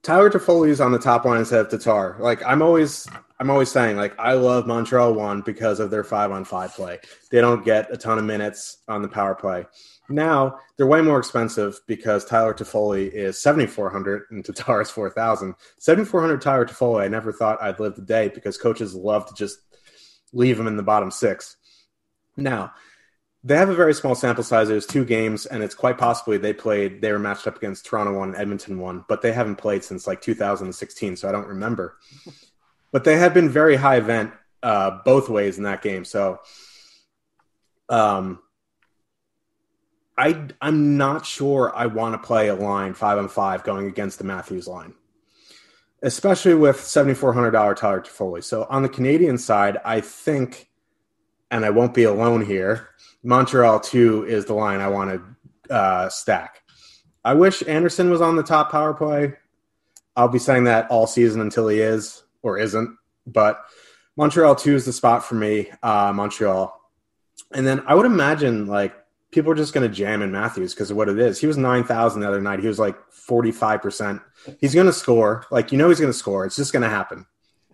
Tyler Toffoli is on the top line instead of Tatar. Like I'm always, I'm always saying, like I love Montreal one because of their five on five play. They don't get a ton of minutes on the power play. Now they're way more expensive because Tyler Toffoli is 7,400 and Tatar is 4,000. 7,400 Tyler Toffoli, I never thought I'd live the day because coaches love to just leave him in the bottom six. Now, they have a very small sample size. It was two games, and it's quite possibly they played, they were matched up against Toronto one, Edmonton one, but they haven't played since like 2016, so I don't remember. But they have been very high event uh, both ways in that game. So, um, I I'm not sure I want to play a line five on five going against the Matthews line, especially with seventy four hundred dollar Tyler Toffoli. So on the Canadian side, I think, and I won't be alone here. Montreal two is the line I want to uh, stack. I wish Anderson was on the top power play. I'll be saying that all season until he is or isn't. But Montreal two is the spot for me. Uh, Montreal, and then I would imagine like people are just going to jam in Matthews because of what it is. He was 9,000 the other night. He was like 45%. He's going to score. Like, you know, he's going to score. It's just going to happen.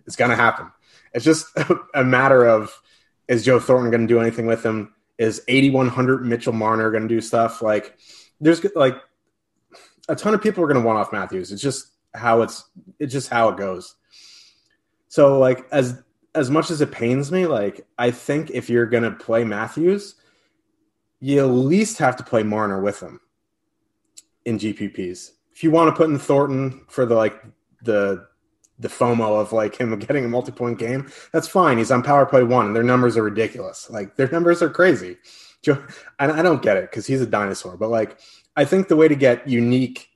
It's going to happen. It's just a matter of is Joe Thornton going to do anything with him? Is 8,100 Mitchell Marner going to do stuff? Like, there's like a ton of people are going to want off Matthews. It's just how it's, it's just how it goes. So, like, as, as much as it pains me, like, I think if you're going to play Matthews, you at least have to play Marner with him in GPPs. If you want to put in Thornton for the like the the FOMO of like him getting a multi-point game, that's fine. He's on power play one, and their numbers are ridiculous. Like their numbers are crazy. And I don't get it because he's a dinosaur, but like I think the way to get unique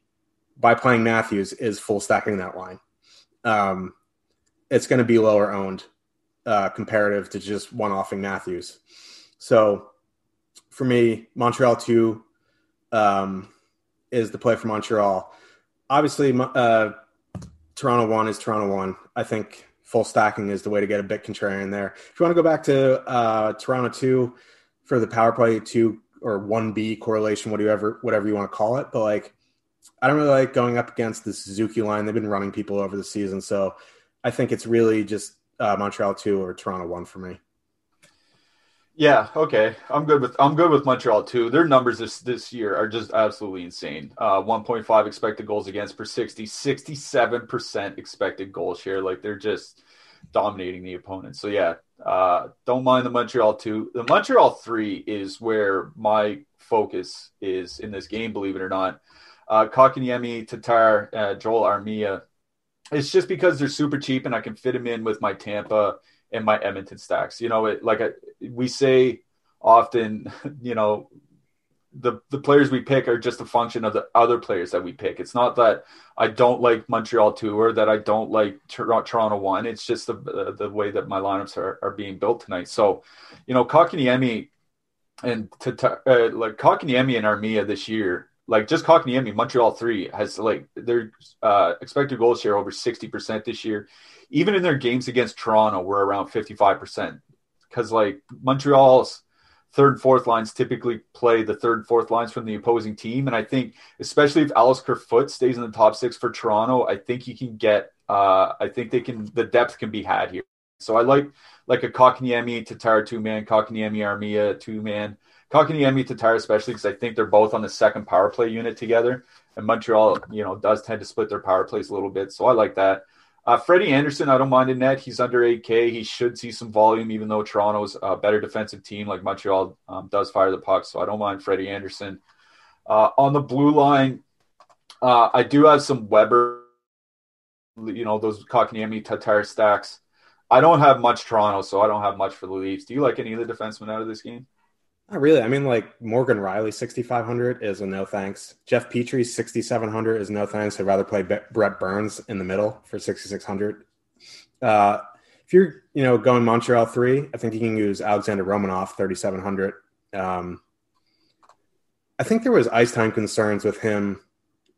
by playing Matthews is full stacking that line. Um, it's going to be lower owned uh, comparative to just one offing Matthews. So for me, Montreal two um, is the play for Montreal. Obviously, uh, Toronto one is Toronto one. I think full stacking is the way to get a bit contrarian there. If you want to go back to uh, Toronto two for the power play two or one B correlation, whatever whatever you want to call it, but like I don't really like going up against the Suzuki line. They've been running people over the season, so I think it's really just uh, Montreal two or Toronto one for me. Yeah, okay. I'm good with I'm good with Montreal too. Their numbers this this year are just absolutely insane. Uh 1.5 expected goals against per 60, 67% expected goal share. Like they're just dominating the opponent. So yeah, uh don't mind the Montreal 2. The Montreal 3 is where my focus is in this game, believe it or not. Uh Kotkaniemi, Tatar, uh, Joel Armia. It's just because they're super cheap and I can fit them in with my Tampa and my Edmonton stacks. You know, it, like I, we say often, you know, the the players we pick are just a function of the other players that we pick. It's not that I don't like Montreal two or that I don't like Toronto one. It's just the the way that my lineups are, are being built tonight. So, you know, Kotkaniemi and to, uh, like Kotkaniemi and Armia this year, like just Kotkaniemi, Montreal three has like their uh, expected goal share over sixty percent this year even in their games against Toronto, we're around 55%. Because like Montreal's third and fourth lines typically play the third and fourth lines from the opposing team. And I think, especially if Alex Kerfoot stays in the top six for Toronto, I think you can get, uh, I think they can, the depth can be had here. So I like like a Kotkaniemi Tatar two man, Kotkaniemi Armia two man, Kotkaniemi Tatar especially because I think they're both on the second power play unit together. And Montreal, you know, does tend to split their power plays a little bit. So I like that. Uh, Freddie Andersen, I don't mind in net. He's under 8K. He should see some volume, even though Toronto's a better defensive team, like Montreal um, does fire the puck. So I don't mind Freddie Andersen. Uh, on the blue line, uh, I do have some Weber, you know, those Kotkaniemi Tatar stacks. I don't have much Toronto, so I don't have much for the Leafs. Do you like any of the defensemen out of this game? Not really. I mean, like Morgan Rielly, 6,500 is a no thanks. Jeff Petry, 6,700 is no thanks. I'd rather play Brent Burns in the middle for 6,600. Uh, if you're, you know, going Montreal three, I think you can use Alexander Romanov, 3,700. Um, I think there was ice time concerns with him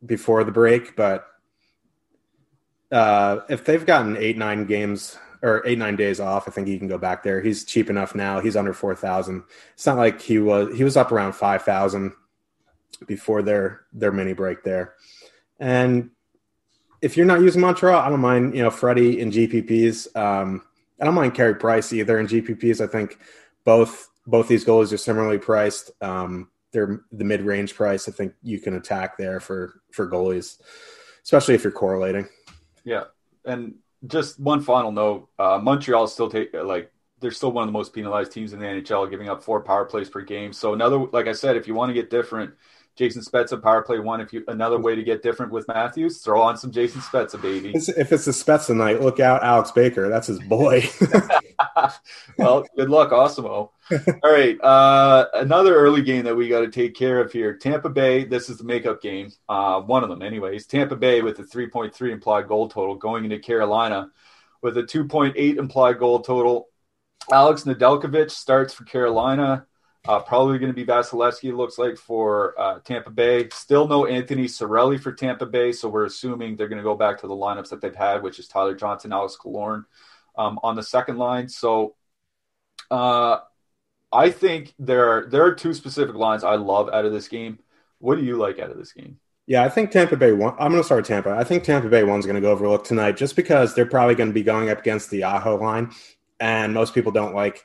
before the break, but uh, if they've gotten eight, nine games or eight nine days off. I think he can go back there. He's cheap enough now. He's under four thousand. It's not like he was. He was up around five thousand before their their mini break there. And if you're not using Montreal, I don't mind. You know, Freddie in GPPs. Um, I don't mind Carey Price either in GPPs. I think both both these goalies are similarly priced. Um, they're the mid range price. I think you can attack there for for goalies, especially if you're correlating. Yeah, and just one final note: uh, Montreal still take like they're still one of the most penalized teams in the NHL, giving up four power plays per game. So another, like I said, if you want to get different, Jason Spezza power play one. If you another way to get different with Matthews, throw on some Jason Spezza, baby. if it's a Spezza night, look out, Alex Baker. That's his boy. well, good luck, Awesemo. All right, uh, another early game that we got to take care of here. Tampa Bay. This is the makeup game. Uh, one of them, anyways. Tampa Bay with a 3.3 implied goal total going into Carolina with a 2.8 implied goal total. Alex Nedeljkovic starts for Carolina. Uh, probably going to be Vasilevskiy, looks like, for uh, Tampa Bay. Still no Anthony Cirelli for Tampa Bay, so we're assuming they're going to go back to the lineups that they've had, which is Tyler Johnson, Alex Killorn um, on the second line. So uh, I think there are there are two specific lines I love out of this game. What do you like out of this game? Yeah, I think Tampa Bay. One, I'm going to start with Tampa. I think Tampa Bay one's going to go overlooked tonight, just because they're probably going to be going up against the Aho line, and most people don't like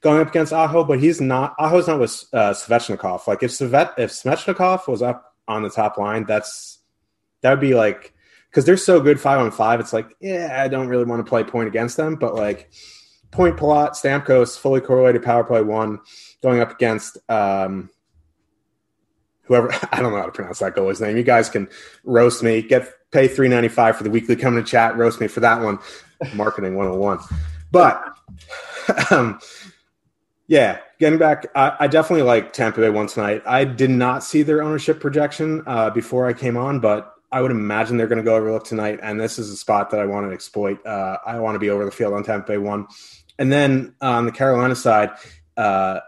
going up against Aho, but he's not. Aho's not with uh, Svechnikov. Like if Svet, if Svechnikov was up on the top line, that's that would be like because they're so good five on five. It's like yeah, I don't really want to play Point against them, but like Point Palat, Stamkos, fully correlated power play one, going up against. Um, whoever I don't know how to pronounce that goalie's name. You guys can roast me. Get pay three ninety five for the weekly. Come to chat, roast me for that one. Marketing one hundred and one. But um, yeah, getting back, I, I, definitely like Tampa Bay one tonight. I did not see their ownership projection uh, before I came on, but I would imagine they're going to go overlook tonight. And this is a spot that I want to exploit. Uh, I want to be over the field on Tampa Bay one. And then on the Carolina side, uh,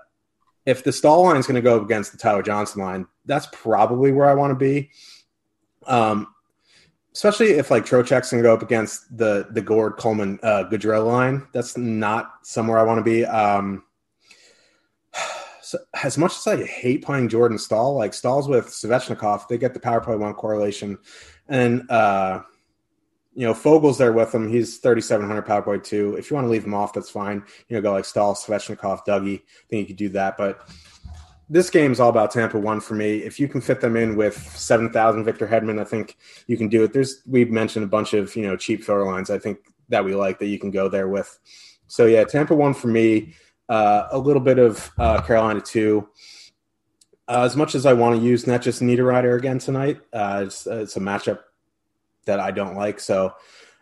if the Staal line is going to go against the Tyler Johnson line, that's probably where I want to be. Um, especially if like Trocheck's going to go up against the the Gourde Coleman uh, line. That's not somewhere I want to be. Um, so as much as I hate playing Jordan Staal, like Staal's with Svechnikov, they get the power play one correlation, and uh, you know, Foegele's there with him. He's 3,700 power play too. If you want to leave him off, that's fine. You know, go like Staal, Svechnikov, Dougie. I think you could do that. But this game's all about Tampa one for me. If you can fit them in with 7,000 Victor Hedman, I think you can do it. There's, we've mentioned a bunch of, you know, cheap thrower lines. I think that we like that you can go there with. So yeah, Tampa one for me. Uh, a little bit of uh, Carolina two. Uh, as much as I want to use not just Niederreiter again tonight, uh, it's, it's, a matchup that I don't like. So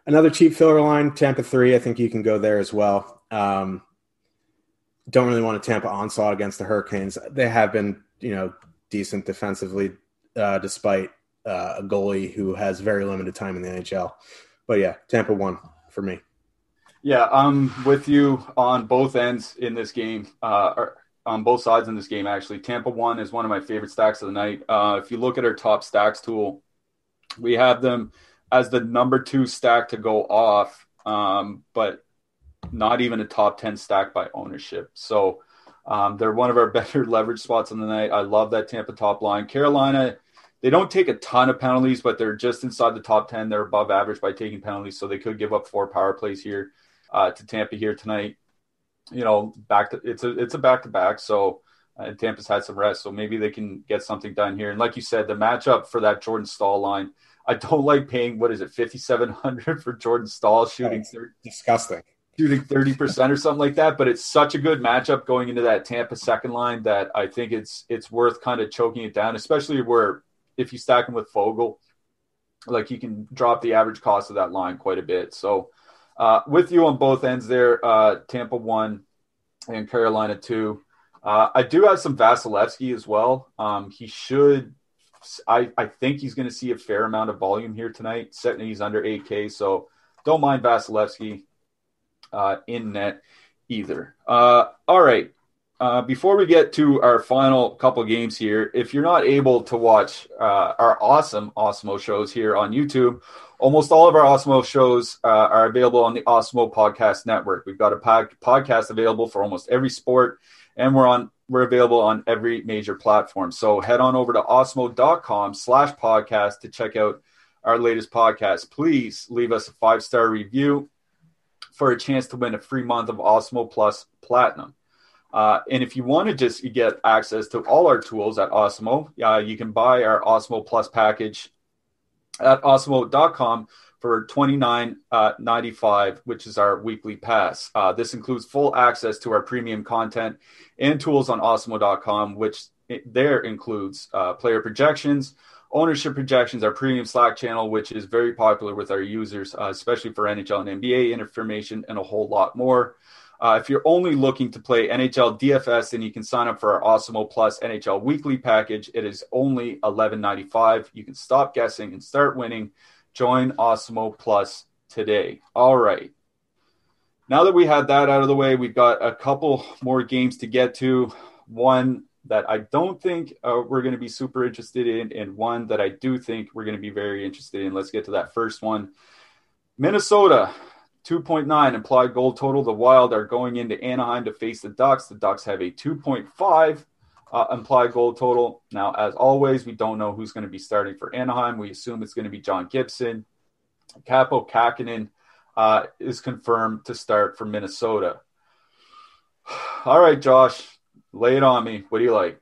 another cheap filler line, Tampa three. I think you can go there as well. Um, don't really want a Tampa onslaught against the Hurricanes. They have been, you know, decent defensively, uh, despite uh, a goalie who has very limited time in the NHL. But yeah, Tampa one for me. Yeah, I'm with you on both ends in this game. Uh, on both sides in this game, actually. Tampa one is one of my favorite stacks of the night. Uh, if you look at our top stacks tool, we have them as the number two stack to go off, um, but not even a top 10 stack by ownership. So um, they're one of our better leverage spots on the night. I love that Tampa top line. Carolina, they don't take a ton of penalties, but they're just inside the top 10. They're above average by taking penalties, so they could give up four power plays here uh, to Tampa here tonight. You know, back to it's a it's a back to back, so uh, Tampa's had some rest, so maybe they can get something done here. And like you said, the matchup for that Jordan Staal line, I don't like paying what is it fifty seven hundred for Jordan Staal shooting. disgusting. Shooting thirty percent or something like that, but it's such a good matchup going into that Tampa second line that I think it's it's worth kind of choking it down, especially where if you stack him with Foegele, like you can drop the average cost of that line quite a bit. So uh, with you on both ends there, uh, Tampa one and Carolina two. Uh, I do have some Vasilevskiy as well. Um, he should. I, I think he's going to see a fair amount of volume here tonight. Setting he's under 8K, so don't mind Vasilevskiy uh, in net either. Uh, all right, uh, before we get to our final couple games here, if you're not able to watch our awesome Awesemo shows here on YouTube, almost all of our Awesemo shows uh, are available on the Awesemo Podcast Network. We've got a pod- podcast available for almost every sport, and we're on we're available on every major platform. So head on over to awesemo.com slash podcast to check out our latest podcast. Please leave us a five star review for a chance to win a free month of Awesemo Plus Platinum. Uh, and if you want to just get access to all our tools at Awesemo, uh, you can buy our Awesemo Plus package at awesemo.com for $29.95, uh, which is our weekly pass. Uh, this includes full access to our premium content and tools on awesemo.com, which there includes uh, player projections, ownership projections, our premium Slack channel, which is very popular with our users, uh, especially for NHL and NBA information, and a whole lot more. Uh, if you're only looking to play NHL DFS, then you can sign up for our Awesemo Plus NHL weekly package. It is only $11.95. You can stop guessing and start winning. Join Awesemo Plus today. All right. Now that we had that out of the way, we've got a couple more games to get to. One that I don't think uh, we're going to be super interested in, and one that I do think we're going to be very interested in. Let's get to that first one. Minnesota 2.9 implied goal total. The Wild are going into Anaheim to face the Ducks. The Ducks have a 2.5 uh, implied goal total. Now, as always, we don't know who's going to be starting for Anaheim. We assume it's going to be John Gibson. Kaapo Kähkönen uh, is confirmed to start for Minnesota. All right, Josh, lay it on me. What do you like?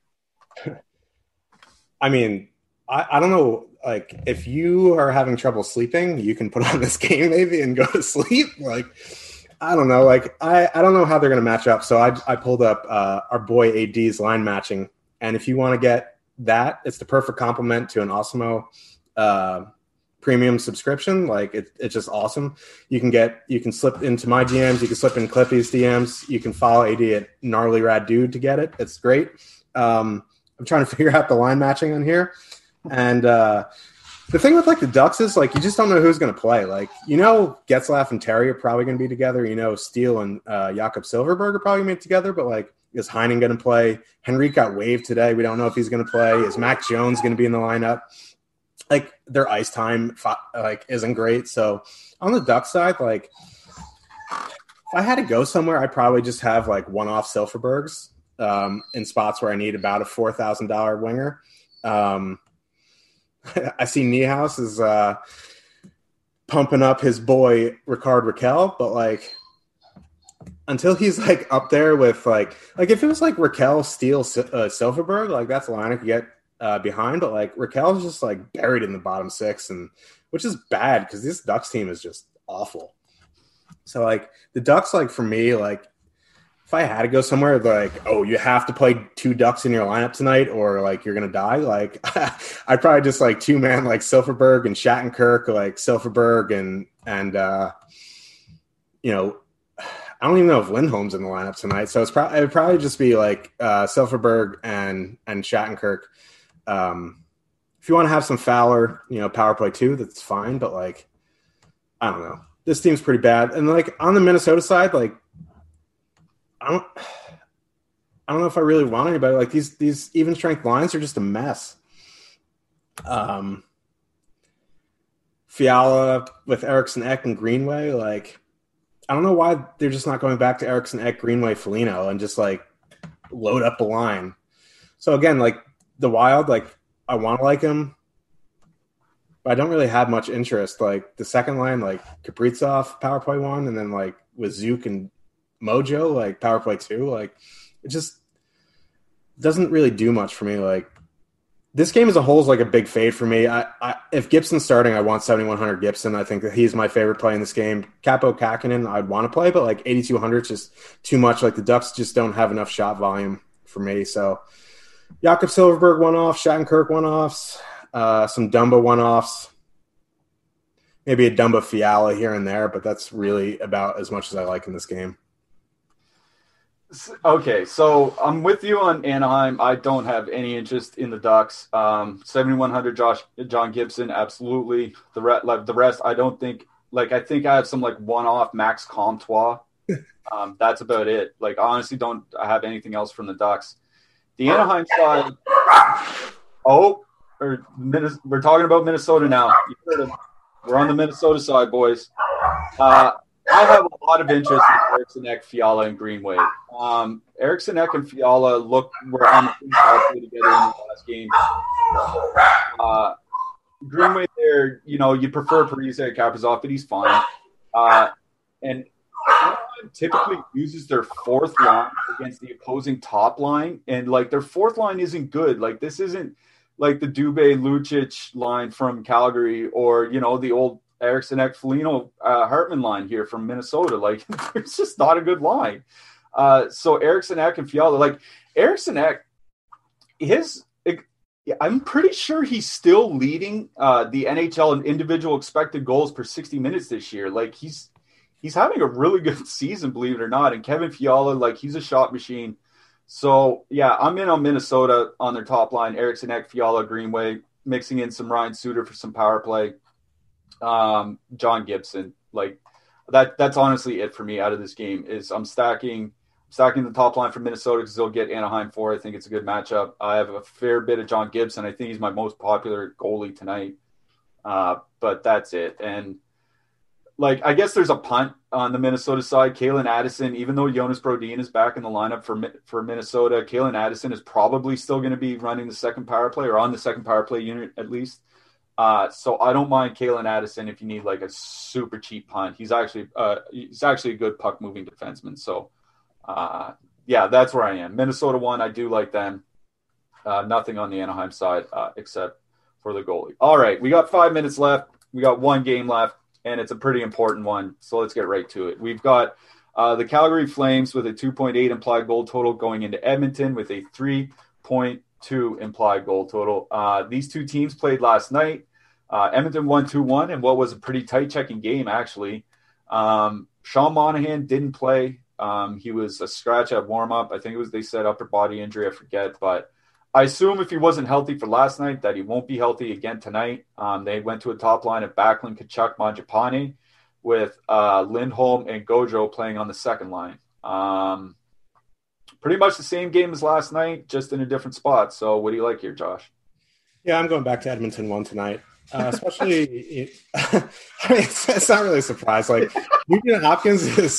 I mean, I, I don't know like if you are having trouble sleeping, you can put on this game maybe and go to sleep. Like I don't know, like I, I don't know how they're going to match up. So I I pulled up uh, our boy AD's line matching, and if you want to get that, it's the perfect complement to an Awesemo uh, premium subscription. Like it, it's just awesome. You can get you can slip into my DMs, you can slip in Clippy's DMs, you can follow AD at gnarly rad dude to get it. It's great. Um, I'm trying to figure out the line matching on here. And uh, the thing with like the Ducks is like you just don't know who's going to play. Like you know, Getzlaf and Terry are probably going to be together. You know, Steel and uh, Jakob Silfverberg are probably going to be together. But like, is Heinen going to play? Henrique got waived today. We don't know if he's going to play. Is Max Jones going to be in the lineup? Like their ice time like isn't great. So on the Duck side, like if I had to go somewhere, I'd probably just have like one off Silfverbergs um, in spots where I need about a four thousand dollar winger. Um, I see Niehaus is uh, pumping up his boy Rickard Rakell, but like until he's like up there with like like if it was like Rakell Steel uh, Silfverberg, like that's a line I could get uh, behind, but like Rakell's just like buried in the bottom six, and which is bad because this Ducks team is just awful. So like the Ducks, like for me, like if I had to go somewhere, like oh you have to play two Ducks in your lineup tonight, or like you're gonna die. Like I'd probably just like two man like Silfverberg and Shattenkirk, like Silfverberg and and uh, you know I don't even know if Lindholm's in the lineup tonight, so it's probably it would probably just be like uh, Silfverberg and and Shattenkirk. Um, if you want to have some Fowler, you know, power play too, that's fine. But like, I don't know, this team's pretty bad. And like on the Minnesota side, like, I don't, I don't know if I really want anybody. Like these these even strength lines are just a mess. Um, Fiala with Eriksson Ek and Greenway, like I don't know why they're just not going back to Eriksson Ek, Greenway, Foligno, and just like load up the line. So again, like the Wild, like I want to like him, but I don't really have much interest. Like the second line, like Kaprizov, power play one, and then like with Zook and Mojo, like power play two. Like it just doesn't really do much for me. Like this game as a whole is like a big fade for me. I, I if Gibson's starting, I want 7100 Gibson. I think that he's my favorite play in this game. Kaapo Kähkönen, I'd want to play, but like 8200 is just too much. Like the Ducks just don't have enough shot volume for me. So Jakob Silfverberg one off, Shattenkirk one offs, uh, some Dumba one offs, maybe a Dumba Fiala here and there, but that's really about as much as I like in this game. Okay, so I'm with you on Anaheim. I don't have any interest in the Ducks. Um, 7100 Josh John Gibson, absolutely. The rest, like the rest, I don't think. Like I think I have some like one-off Max Comtois. um, that's about it. Like honestly, don't I have anything else from the Ducks? The Anaheim side. Oh, or we're talking about Minnesota now. We're on the Minnesota side, boys. Uh, I have a lot of interest in Eriksson Ek, Fiala, and Greenway. Um, Eriksson Ek and Fiala look were on the team together in the last game. Uh, Greenway there, you know, you prefer Parise Kaprizov, but he's fine. Uh, and typically uses their fourth line against the opposing top line, and like their fourth line isn't good. Like this isn't like the Dubé Lucic line from Calgary, or you know the old Eriksson Ek Foligno uh, Hartman line here from Minnesota. Like it's just not a good line. Uh, so Eriksson Ek and Fiala, like Eriksson Ek, his I'm pretty sure he's still leading uh, the NHL in individual expected goals per 60 minutes this year. Like he's he's having a really good season, believe it or not. And Kevin Fiala, like he's a shot machine. So yeah, I'm in on Minnesota on their top line. Eriksson Ek, Fiala, Greenway, mixing in some Ryan Suter for some power play um, John Gibson. Like that. That's honestly it for me out of this game. Is I'm stacking stacking the top line for Minnesota because they'll get Anaheim for. I think it's a good matchup. I have a fair bit of John Gibson. I think he's my most popular goalie tonight. Uh, but that's it. And like I guess there's a punt on the Minnesota side. Calen Addison, even though Jonas Brodin is back in the lineup for for Minnesota, Calen Addison is probably still going to be running the second power play or on the second power play unit at least. Uh, so I don't mind Calen Addison if you need like a super cheap punt. He's actually uh, he's actually a good puck moving defenseman. So uh, yeah, that's where I am. Minnesota one, I do like them. Uh, nothing on the Anaheim side uh, except for the goalie. All right, we got five minutes left. We got one game left, and it's a pretty important one. So let's get right to it. We've got uh, the Calgary Flames with a 2.8 implied goal total going into Edmonton with a 3.0 two implied goal total. Uh, these two teams played last night. Uh, Edmonton won 2 1 and what was a pretty tight checking game, actually. Um, Sean Monahan didn't play. Um, he was a scratch at warm up. I think it was, they said, upper body injury. I forget. But I assume if he wasn't healthy for last night, that he won't be healthy again tonight. Um, they went to a top line of Backlund, Tkachuk, Mangiapane with uh, Lindholm and Gaudreau playing on the second line. Um, pretty much the same game as last night, just in a different spot. So, what do you like here, Josh? Yeah, I'm going back to Edmonton one tonight. Uh, especially, it, I mean, it's, it's, not really a surprise. Like Nugent Hopkins is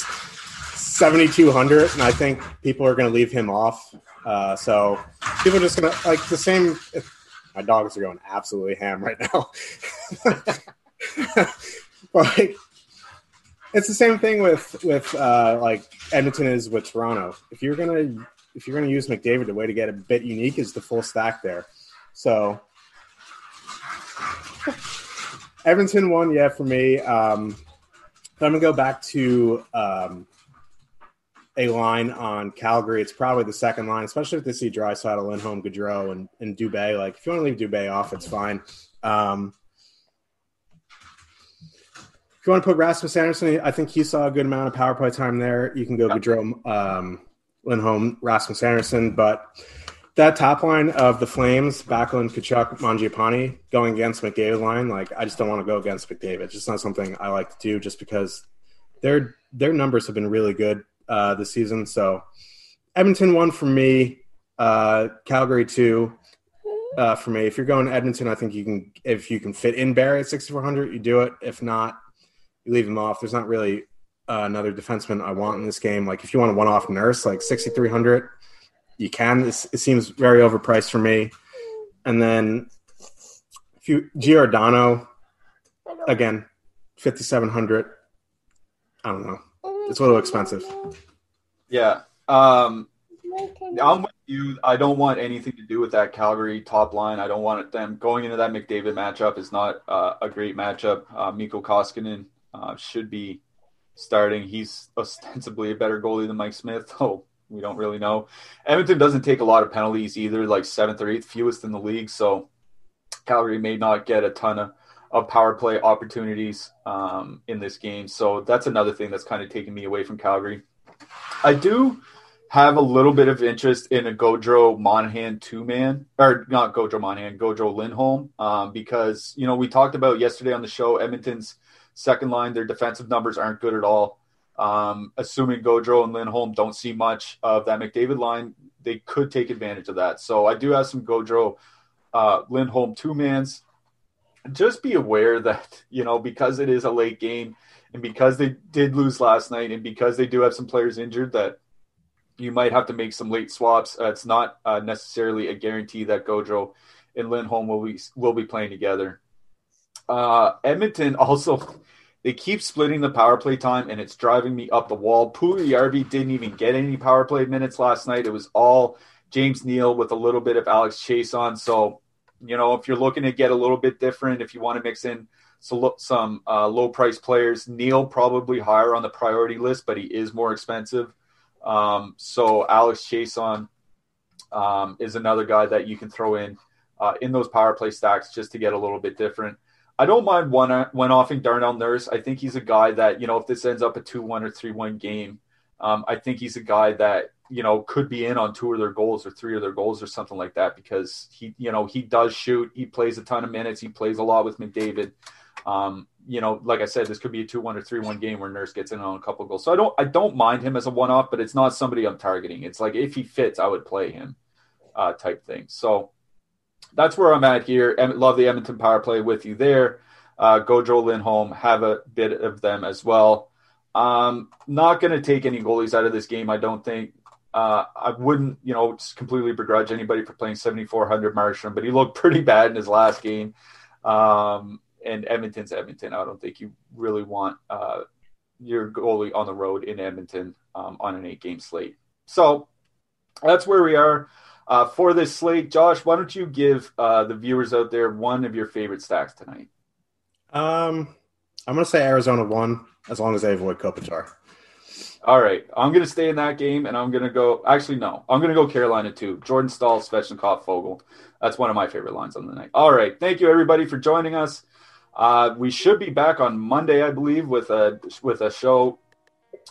7,200, and I think people are going to leave him off. Uh, so people are just going to like the same. My dogs are going absolutely ham right now. like it's the same thing with with uh, like Edmonton is with Toronto. If you're gonna if you're gonna use McDavid, the way to get a bit unique is the full stack there. So Edmonton one, yeah, for me. Um, I'm gonna go back to um, a line on Calgary. It's probably the second line, especially if they see Draisaitl, Lindholm, Gaudreau, and and Dubé. Like if you want to leave Dubé off, it's fine. Um, you want to put Rasmus Andersson, I think he saw a good amount of power play time there. You can go Gaudreau, um, Lindholm, Rasmus Andersson, but that top line of the Flames, Backlund, Tkachuk, Mangiapane going against McDavid line, like I just don't want to go against McDavid. It's just not something I like to do, just because their their numbers have been really good uh, this season. So Edmonton one for me, uh, Calgary two uh, for me. If you're going to Edmonton, I think you can if you can fit in Barrie at 6400, you do it. If not, you leave him off. There's not really uh, another defenseman I want in this game. Like if you want a one-off Nurse, like 6,300, you can. It's, it seems very overpriced for me. And then if you Giordano, again, 5,700. I don't know. It's a little expensive. Yeah. Um, I'm with you. I don't want anything to do with that Calgary top line. I don't want them going into that McDavid matchup is not uh, a great matchup. Uh, Mikko Koskinen uh, should be starting. He's ostensibly a better goalie than Mike Smith, though we don't really know. Edmonton doesn't take a lot of penalties either, like seventh or eighth, fewest in the league. So Calgary may not get a ton of, of power play opportunities um, in this game. So that's another thing that's kind of taking me away from Calgary. I do have a little bit of interest in a Gaudreau Monahan two man, or not Gaudreau Monahan, Gaudreau Lindholm, um, because you know we talked about yesterday on the show Edmonton's second line, their defensive numbers aren't good at all. Um, assuming Gaudreau and Lindholm don't see much of that McDavid line, they could take advantage of that. So I do have some Gaudreau, uh, Lindholm two mans. Just be aware that you know because it is a late game, and because they did lose last night, and because they do have some players injured, that you might have to make some late swaps. Uh, it's not uh, necessarily a guarantee that Gaudreau and Lindholm will be will be playing together. Uh, Edmonton also they keep splitting the power play time, and it's driving me up the wall. Puljujarvi didn't even get any power play minutes last night. It was all James Neal with a little bit of Alex Chiasson. So, you know, if you're looking to get a little bit different, if you want to mix in some uh, low price players, Neal probably higher on the priority list, but he is more expensive. Um, so Alex Chiasson um, is another guy that you can throw in uh, in those power play stacks just to get a little bit different. I don't mind one one offing Darnell Nurse. I think he's a guy that you know if this ends up a two one or three one game, um, I think he's a guy that you know could be in on two of their goals or three of their goals or something like that because he you know he does shoot. He plays a ton of minutes. He plays a lot with McDavid. Um, you know, like I said, this could be a two one or three one game where Nurse gets in on a couple goals. So I don't I don't mind him as a one off, but it's not somebody I'm targeting. It's like if he fits, I would play him, uh, type thing. So that's where I'm at here. Love the Edmonton power play with you there. Uh, Gaudreau Lindholm have a bit of them as well. Um, not going to take any goalies out of this game, I don't think. Uh, I wouldn't, you know, completely begrudge anybody for playing 7,400 Marchand, but he looked pretty bad in his last game. Um, and Edmonton's Edmonton. I don't think you really want uh, your goalie on the road in Edmonton um, on an eight game slate. So that's where we are uh, for this slate. Josh, why don't you give uh, the viewers out there one of your favorite stacks tonight? Um, I'm going to say Arizona one as long as they avoid Kopitar. All right, I'm going to stay in that game, and I'm going to go. Actually, no, I'm going to go Carolina two. Jordan Staal, Svechnikov, Foegele. That's one of my favorite lines on the night. All right, thank you everybody for joining us. Uh, we should be back on Monday, I believe, with a with a show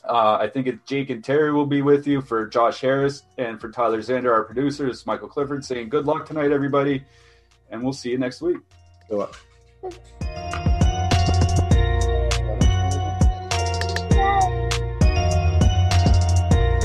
uh, I think it's Jake and Terry will be with you for Josh Harris and for Tyler Zander, our producers, Michael Clifford saying good luck tonight, everybody. And we'll see you next week. Good luck.